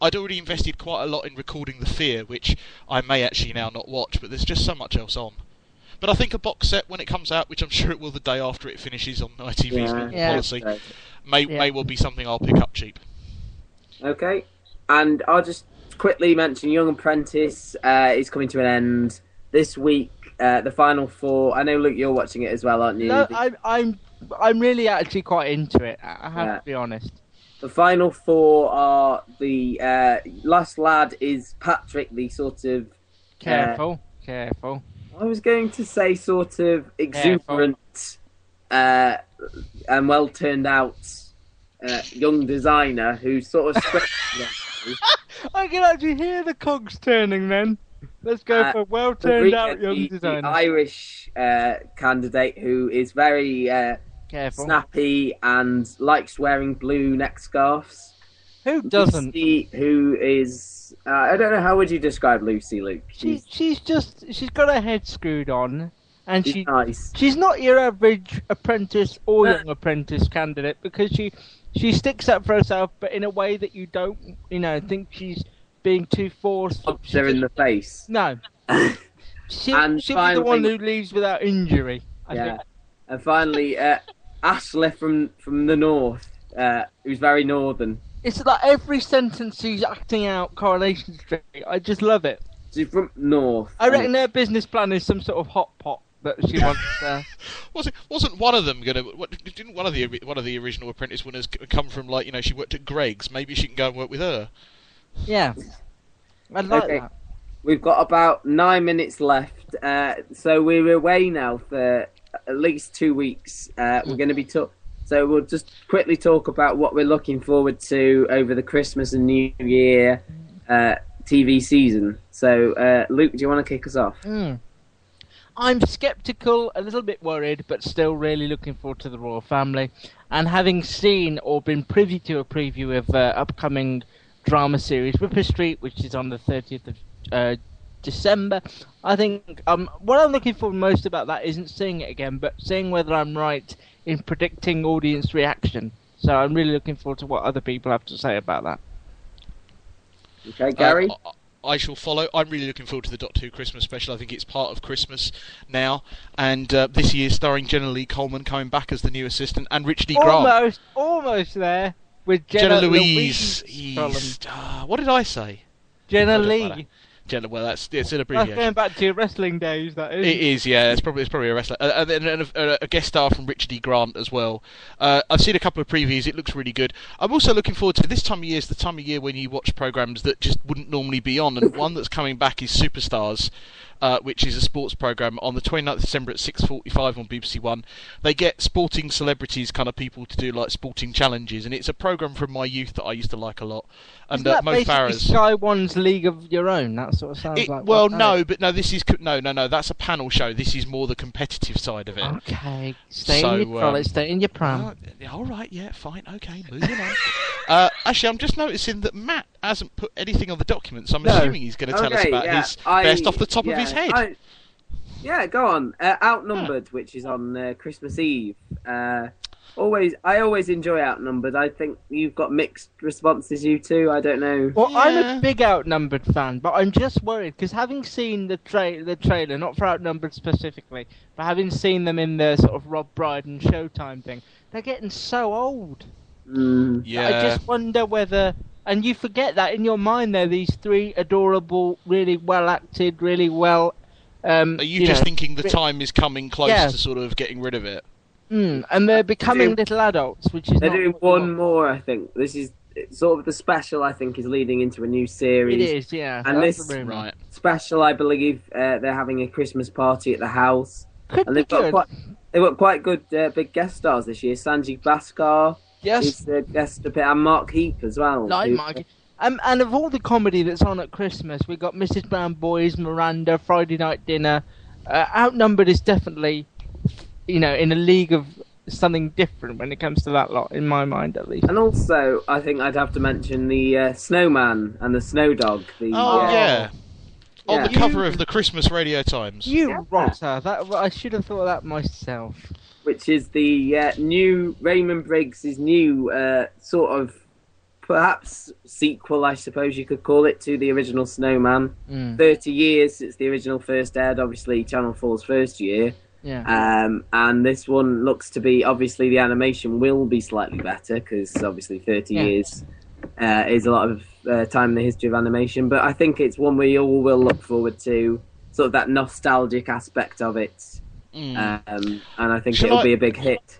[SPEAKER 2] I'd already invested quite a lot in recording the Fear, which I may actually now not watch, but there's just so much else on. But I think a box set when it comes out, which I'm sure it will the day after it finishes on ITV's
[SPEAKER 3] Yeah.
[SPEAKER 2] normal
[SPEAKER 4] Yeah.
[SPEAKER 2] policy,
[SPEAKER 3] So-
[SPEAKER 2] may
[SPEAKER 4] Yeah.
[SPEAKER 2] may well be something I'll pick up cheap.
[SPEAKER 3] Okay, and I'll just quickly mention Young Apprentice uh, is coming to an end this week. Uh, the final four. I know, Luke, you're watching it as well, aren't you?
[SPEAKER 4] no, I'm, I'm, I'm really actually quite into it. I I have
[SPEAKER 3] Yeah.
[SPEAKER 4] to be honest.
[SPEAKER 3] the final four are the uh, last lad is Patrick, the sort of.
[SPEAKER 4] Careful, careful.
[SPEAKER 3] I was going to say sort of exuberant uh, and well turned out uh, young designer who sort of. spread-
[SPEAKER 4] I can actually hear the cogs turning. Then let's go
[SPEAKER 3] Uh,
[SPEAKER 4] for well turned out young
[SPEAKER 3] the, the
[SPEAKER 4] designer.
[SPEAKER 3] Irish uh, candidate who is very uh,
[SPEAKER 4] Careful.
[SPEAKER 3] snappy and likes wearing blue neck scarves.
[SPEAKER 4] Who doesn't?
[SPEAKER 3] Lucy, who is uh, I don't know how would you describe Lucy, Luke?
[SPEAKER 4] She,
[SPEAKER 3] She's,
[SPEAKER 4] she's just she's got her head screwed on, and
[SPEAKER 3] she's
[SPEAKER 4] she
[SPEAKER 3] nice.
[SPEAKER 4] she's not your average apprentice or young apprentice candidate because she she sticks up for herself, but in a way that you don't you know think she's being too forced.
[SPEAKER 3] Punch her in the face.
[SPEAKER 4] No, she
[SPEAKER 3] And
[SPEAKER 4] she'll be the one who leaves without injury. I
[SPEAKER 3] yeah.
[SPEAKER 4] think.
[SPEAKER 3] And finally, uh, Ashley from from the north, uh, who's very northern.
[SPEAKER 4] It's like every sentence she's acting out Coronation Street. I just love it.
[SPEAKER 3] She's from north.
[SPEAKER 4] I reckon their business plan is some sort of hot pot that she wants. Uh,
[SPEAKER 2] Was it? Wasn't one of them gonna? What, didn't one of the one of the original Apprentice winners come from like you know she worked at Greggs? Maybe she can go and work with her.
[SPEAKER 4] yeah, I'd like
[SPEAKER 3] Okay.
[SPEAKER 4] that.
[SPEAKER 3] We've got about nine minutes left, uh, so we're away now for at least two weeks. Uh, we're going to be talk. So we'll just quickly talk about what we're looking forward to over the Christmas and New Year uh, TV season. So, uh, Luke, do you want to kick us off?
[SPEAKER 4] Mm. I'm skeptical, a little bit worried, but still really looking forward to the Royle Family. And having seen or been privy to a preview of uh, upcoming drama series Ripper Street, which is on the 30th of uh, December, I think um, what I'm looking for most about that isn't seeing it again, but seeing whether I'm right in predicting audience reaction. So I'm really looking forward to what other people have to say about that.
[SPEAKER 3] Okay, Gary.
[SPEAKER 2] Uh, I- shall follow. I'm really looking forward to the Doctor Who Christmas special. I think it's part of Christmas now, and uh, this year starring Jenna Lee Coleman coming back as the new assistant, and Richard E. Grant.
[SPEAKER 4] Almost, almost there with Jenna,
[SPEAKER 2] Jenna Louise.
[SPEAKER 4] Louise.
[SPEAKER 2] Ah, what did I say?
[SPEAKER 4] Jenna Lee.
[SPEAKER 2] Jenna. Well, that's it's an
[SPEAKER 4] That's going back to your wrestling days, that is.
[SPEAKER 2] It is, yeah. It's probably it's probably a wrestler, uh, and then and a, a guest star from Richard E. Grant as well. Uh, I've seen a couple of previews. It looks really good. I'm also looking forward to this time of year. Is the time of year when you watch programs that just wouldn't normally be on, and one that's coming back is Superstars. Uh, which is a sports program on the 29th of December at 6:45 on BBC One. They get sporting celebrities, kind of people, to do like sporting challenges, and it's a program from my youth that I used to like a lot. And
[SPEAKER 4] Isn't
[SPEAKER 2] uh,
[SPEAKER 4] that
[SPEAKER 2] Mo
[SPEAKER 4] basically
[SPEAKER 2] Farah's.
[SPEAKER 4] Sky One's League of Your Own? That sort of sounds
[SPEAKER 2] It-
[SPEAKER 4] like.
[SPEAKER 2] well, no, but no. This is no, no, no. That's a panel show. This is more the competitive side of it.
[SPEAKER 4] Okay, stay
[SPEAKER 2] So,
[SPEAKER 4] in your
[SPEAKER 2] um,
[SPEAKER 4] stay in your pram.
[SPEAKER 2] Oh, all right, yeah, fine, okay, moving on. uh, actually, I'm just noticing that Matt hasn't put anything on the document, so I'm
[SPEAKER 4] No.
[SPEAKER 2] assuming he's going to tell us about
[SPEAKER 3] yeah,
[SPEAKER 2] his
[SPEAKER 3] I-
[SPEAKER 2] best off the top of his head.
[SPEAKER 3] I- yeah, go on. Uh, Outnumbered, which is on uh, Christmas Eve. Uh, always, I always enjoy Outnumbered. I think you've got mixed responses, you two. I don't know.
[SPEAKER 4] Well, I'm a big outnumbered fan, but I'm just worried because having seen the tra- the trailer, not for outnumbered specifically, but having seen them in the sort of Rob Brydon Showtime thing, they're getting so old.
[SPEAKER 3] Mm.
[SPEAKER 2] yeah,
[SPEAKER 4] I just wonder whether, and you forget that in your mind, they're these three adorable, really well acted, really well. Um,
[SPEAKER 2] are you, just
[SPEAKER 4] know,
[SPEAKER 2] thinking the time is coming close
[SPEAKER 4] Yeah.
[SPEAKER 2] to sort of getting rid of it?
[SPEAKER 4] Mm, and they're becoming
[SPEAKER 3] doing-
[SPEAKER 4] little adults, which is
[SPEAKER 3] They're
[SPEAKER 4] not
[SPEAKER 3] doing one
[SPEAKER 4] want.
[SPEAKER 3] more, I think. This is it's sort of the special. I think is leading into a new series.
[SPEAKER 4] It is, yeah.
[SPEAKER 3] And
[SPEAKER 4] that's
[SPEAKER 3] this-
[SPEAKER 2] Right.
[SPEAKER 3] Special, I believe. Uh, they're having a Christmas party at the house,
[SPEAKER 4] Could
[SPEAKER 3] and they've got
[SPEAKER 4] good.
[SPEAKER 3] quite they've got quite good uh, big guest stars this year. Sanjeev Bhaskar
[SPEAKER 4] Yes,
[SPEAKER 3] is the guest appear, and Mark Heap as well.
[SPEAKER 4] like
[SPEAKER 3] who-
[SPEAKER 4] Mike. Um, and of all the comedy that's on at Christmas, we got Mrs. Brown Boys, Miranda, Friday Night Dinner. Uh, outnumbered is definitely, you know, in a league of something different when it comes to that lot, in my mind at least.
[SPEAKER 3] And also, I think I'd have to mention the uh, Snowman and the Snow Dog. The,
[SPEAKER 2] Oh
[SPEAKER 3] uh,
[SPEAKER 2] yeah, on
[SPEAKER 3] Yeah.
[SPEAKER 2] the cover of the Christmas Radio Times.
[SPEAKER 4] You
[SPEAKER 3] Yeah.
[SPEAKER 4] rotter! That I should have thought of that myself.
[SPEAKER 3] Which is the uh, new Raymond Briggs' new uh, sort of perhaps sequel, I suppose you could call it, to the original Snowman.
[SPEAKER 4] Mm,
[SPEAKER 3] Thirty years since the original first aired, obviously Channel 4's first year,
[SPEAKER 4] yeah.
[SPEAKER 3] um, and this one looks to be obviously the animation will be slightly better because obviously thirty
[SPEAKER 4] Yeah.
[SPEAKER 3] years. Uh, is a lot of uh, time in the history of animation, but I think it's one we all will look forward to, sort of that nostalgic aspect of it,
[SPEAKER 2] Mm.
[SPEAKER 3] um, and I think
[SPEAKER 2] Shall
[SPEAKER 3] it'll
[SPEAKER 2] I-
[SPEAKER 3] be a big hit.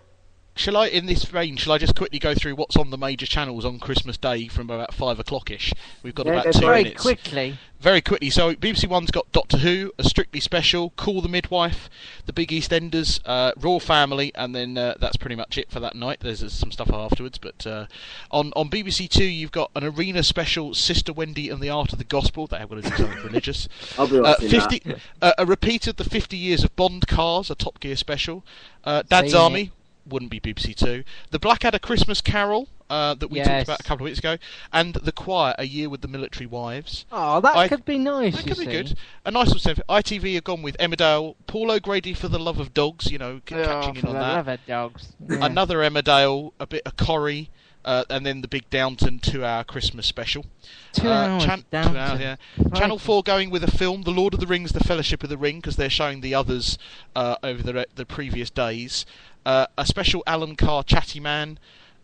[SPEAKER 2] Shall I, in this vein, shall I just quickly go through what's on the major channels on Christmas Day from about five o'clockish? We've got
[SPEAKER 3] Yeah,
[SPEAKER 2] about two
[SPEAKER 3] for it.
[SPEAKER 4] Very quickly.
[SPEAKER 2] Very quickly, so BBC One's got Doctor Who, a Strictly Special, Call the Midwife, The Big EastEnders, uh, Royle Family, and then uh, that's pretty much it for that night. There's uh, some stuff afterwards, but uh, on on BBC Two you've got an Arena Special, Sister Wendy and the Art of the Gospel. They have got to do something religious.
[SPEAKER 3] I'll be
[SPEAKER 2] Uh,
[SPEAKER 3] watching
[SPEAKER 2] Fifty,
[SPEAKER 3] that.
[SPEAKER 2] uh, a repeat of the 50 years of Bond cars, a Top Gear special. Uh, Dad's
[SPEAKER 4] Seen it.
[SPEAKER 2] Wouldn't be BBC Two. The Blackadder Christmas Carol uh, that we
[SPEAKER 4] Yes.
[SPEAKER 2] talked about a couple of weeks ago, and The Choir, a year with the military wives.
[SPEAKER 4] Oh, that
[SPEAKER 2] I-
[SPEAKER 4] could be nice.
[SPEAKER 2] That could be good. A nice little sense. ITV have gone with Emmerdale, Paul O'Grady for the love of dogs. You know, c-
[SPEAKER 4] Oh,
[SPEAKER 2] catching in on
[SPEAKER 4] the
[SPEAKER 2] that.
[SPEAKER 4] love of dogs. Yeah.
[SPEAKER 2] Another Emmerdale, a bit of Corrie, Uh, and then the big Downton two-hour Christmas special.
[SPEAKER 4] Two
[SPEAKER 2] Uh,
[SPEAKER 4] hours,
[SPEAKER 2] Chan- two hours, yeah.
[SPEAKER 4] Right.
[SPEAKER 2] Channel Four going with a film, The Lord of the Rings: The Fellowship of the Ring, because they're showing the others uh, over the re- the previous days. Uh, a special Alan Carr Chatty Man.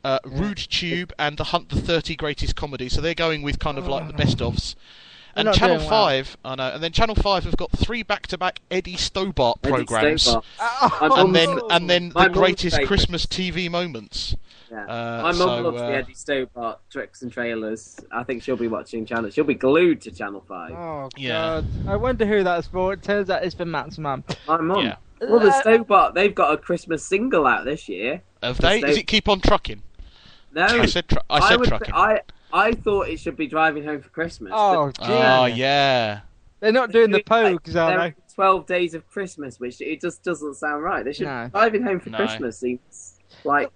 [SPEAKER 2] Uh, Rude Tube and the Hunt the 30 Greatest Comedy, so they're going with kind of like the best ofs. And Channel
[SPEAKER 4] doing well.
[SPEAKER 2] Five, I know, and then Channel Five have got three back-to-back Eddie Stobart
[SPEAKER 3] Eddie
[SPEAKER 2] programs,
[SPEAKER 3] Stobart. My
[SPEAKER 2] and then and then the greatest
[SPEAKER 3] favourite.
[SPEAKER 2] Christmas TV moments.
[SPEAKER 3] Yeah.
[SPEAKER 2] Uh,
[SPEAKER 3] My mum
[SPEAKER 2] so,
[SPEAKER 3] loves
[SPEAKER 2] uh,
[SPEAKER 3] the Eddie Stobart tricks and trailers. I think she'll be watching channel. She'll be glued to Channel Five.
[SPEAKER 4] Oh
[SPEAKER 2] Yeah.
[SPEAKER 4] god! I wonder who that's for. It turns out it's for Matt's mum.
[SPEAKER 3] My mum.
[SPEAKER 2] Yeah.
[SPEAKER 3] Well, the
[SPEAKER 4] Uh,
[SPEAKER 3] Stobart, they've got a Christmas single out this year.
[SPEAKER 2] Have they?
[SPEAKER 3] Sto-
[SPEAKER 2] Does it keep on trucking?
[SPEAKER 3] No,
[SPEAKER 2] I said tru- I said
[SPEAKER 3] would,
[SPEAKER 2] trucking.
[SPEAKER 3] I I thought it should be driving home for Christmas.
[SPEAKER 4] Oh,
[SPEAKER 3] but.
[SPEAKER 2] Oh yeah.
[SPEAKER 4] They're not doing the
[SPEAKER 3] doing, like,
[SPEAKER 4] are
[SPEAKER 3] they're? Twelve days of Christmas, which it just doesn't sound right. They should
[SPEAKER 4] No.
[SPEAKER 3] driving home for
[SPEAKER 2] No.
[SPEAKER 3] Christmas seems like.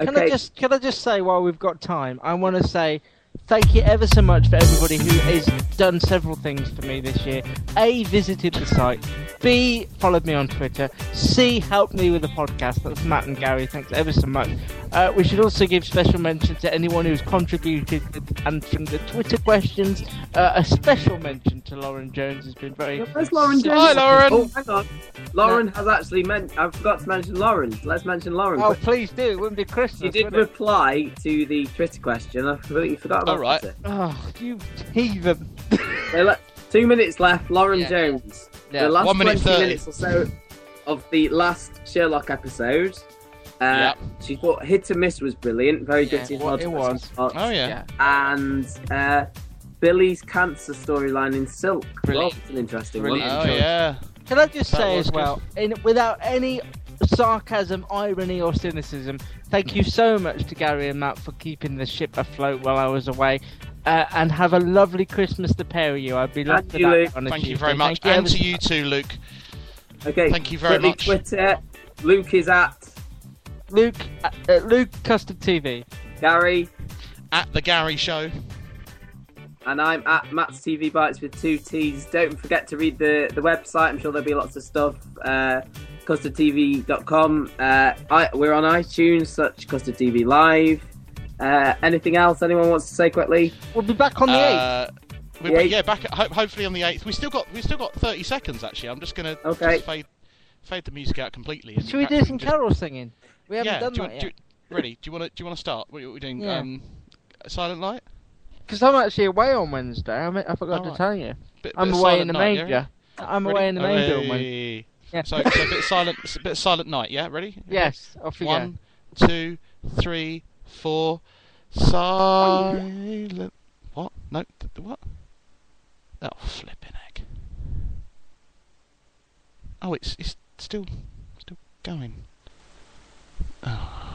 [SPEAKER 4] Can I just can I just say while we've got time, I want to say thank you ever so much for everybody who has done several things for me this year. A visited the site. B followed me on Twitter. C helped me with the podcast. That's Matt and Gary. Thanks ever so much. Uh, we should also give special mention to anyone who's contributed with answering the Twitter questions. Uh, a special mention to Lauren Jones has been very.
[SPEAKER 3] Where's Lauren Jones?
[SPEAKER 2] Hi, Lauren.
[SPEAKER 3] Oh, hang on. Lauren has actually meant. I forgot to mention Lauren. Let's mention Lauren.
[SPEAKER 4] Oh, please do. It wouldn't be Christmas.
[SPEAKER 3] you did
[SPEAKER 4] would it?
[SPEAKER 3] reply to the Twitter question. I completely forgot about
[SPEAKER 2] All right.
[SPEAKER 3] it.
[SPEAKER 4] Oh, you heathen.
[SPEAKER 3] Le- two minutes left. Lauren
[SPEAKER 4] Yeah.
[SPEAKER 3] Jones.
[SPEAKER 4] Yeah.
[SPEAKER 3] The last
[SPEAKER 2] One minute
[SPEAKER 3] 20
[SPEAKER 2] 30.
[SPEAKER 3] minutes or so of the last Sherlock episode. Uh,
[SPEAKER 2] Yeah.
[SPEAKER 3] She thought Hit and Miss was brilliant. Very
[SPEAKER 4] Yeah,
[SPEAKER 3] British.
[SPEAKER 4] it was.
[SPEAKER 3] Christmas.
[SPEAKER 2] Oh yeah.
[SPEAKER 4] Yeah.
[SPEAKER 3] And uh, Billy's cancer storyline in Silk.
[SPEAKER 4] Brilliant.
[SPEAKER 3] Well, it's an interesting
[SPEAKER 4] Brilliant.
[SPEAKER 3] one.
[SPEAKER 2] Oh yeah.
[SPEAKER 4] Can I just
[SPEAKER 2] That
[SPEAKER 4] say as well, in, without any sarcasm, irony, or cynicism, thank you so much to Gary and Matt for keeping the ship afloat while I was away. Uh, and have a lovely Christmas, to pair of you. I'd be loved
[SPEAKER 3] Thank
[SPEAKER 4] for
[SPEAKER 3] you,
[SPEAKER 4] that
[SPEAKER 3] Luke.
[SPEAKER 4] on
[SPEAKER 2] Thank you very much,
[SPEAKER 4] Thank you
[SPEAKER 2] and
[SPEAKER 4] ever
[SPEAKER 2] to you too, Luke.
[SPEAKER 3] Okay.
[SPEAKER 2] Thank you very
[SPEAKER 3] quickly,
[SPEAKER 2] much.
[SPEAKER 3] Twitter. Luke is at
[SPEAKER 4] Luke, uh, uh, Luke Custard TV.
[SPEAKER 3] Gary,
[SPEAKER 2] At the Gary Show.
[SPEAKER 3] and I'm at Matt's TV Bites with two T's. Don't forget to read the, the website. I'm sure there'll be lots of stuff. Uh, custardtv.com. Uh, I, we're on iTunes, such Custard TV Live. Uh, anything else anyone wants to say quickly?
[SPEAKER 4] We'll be back on the 8th.
[SPEAKER 2] Uh, we're,
[SPEAKER 3] The eighth.
[SPEAKER 2] yeah, back at, ho- hopefully on the eighth. We still got we still got thirty seconds actually. I'm just gonna
[SPEAKER 3] Okay.
[SPEAKER 2] just fade fade the music out completely. and
[SPEAKER 4] Should we
[SPEAKER 2] perhaps
[SPEAKER 4] do some
[SPEAKER 2] can just-
[SPEAKER 4] carol singing? We haven't
[SPEAKER 2] Yeah.
[SPEAKER 4] done
[SPEAKER 2] do you,
[SPEAKER 4] that
[SPEAKER 2] want- do
[SPEAKER 4] yet.
[SPEAKER 2] you- ready? Do you want to do you want to start? What are we doing?
[SPEAKER 4] Yeah.
[SPEAKER 2] Um, Silent Night.
[SPEAKER 4] Because I'm actually away on Wednesday. I, mean, I forgot to
[SPEAKER 2] Alright.
[SPEAKER 4] tell you.
[SPEAKER 2] Bit,
[SPEAKER 4] I'm
[SPEAKER 2] bit
[SPEAKER 4] away in the
[SPEAKER 2] Night, yeah?
[SPEAKER 4] I'm
[SPEAKER 2] Ready?
[SPEAKER 4] away in the manger on Wednesday. Yeah.
[SPEAKER 2] So, so a bit of silent, a bit Silent Night. Yeah, ready?
[SPEAKER 4] Yes, off you
[SPEAKER 2] One, two, three, four. Silent. What? No. What? Oh, flipping heck. Oh, it's it's still still going. Ah.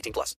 [SPEAKER 8] 18 plus.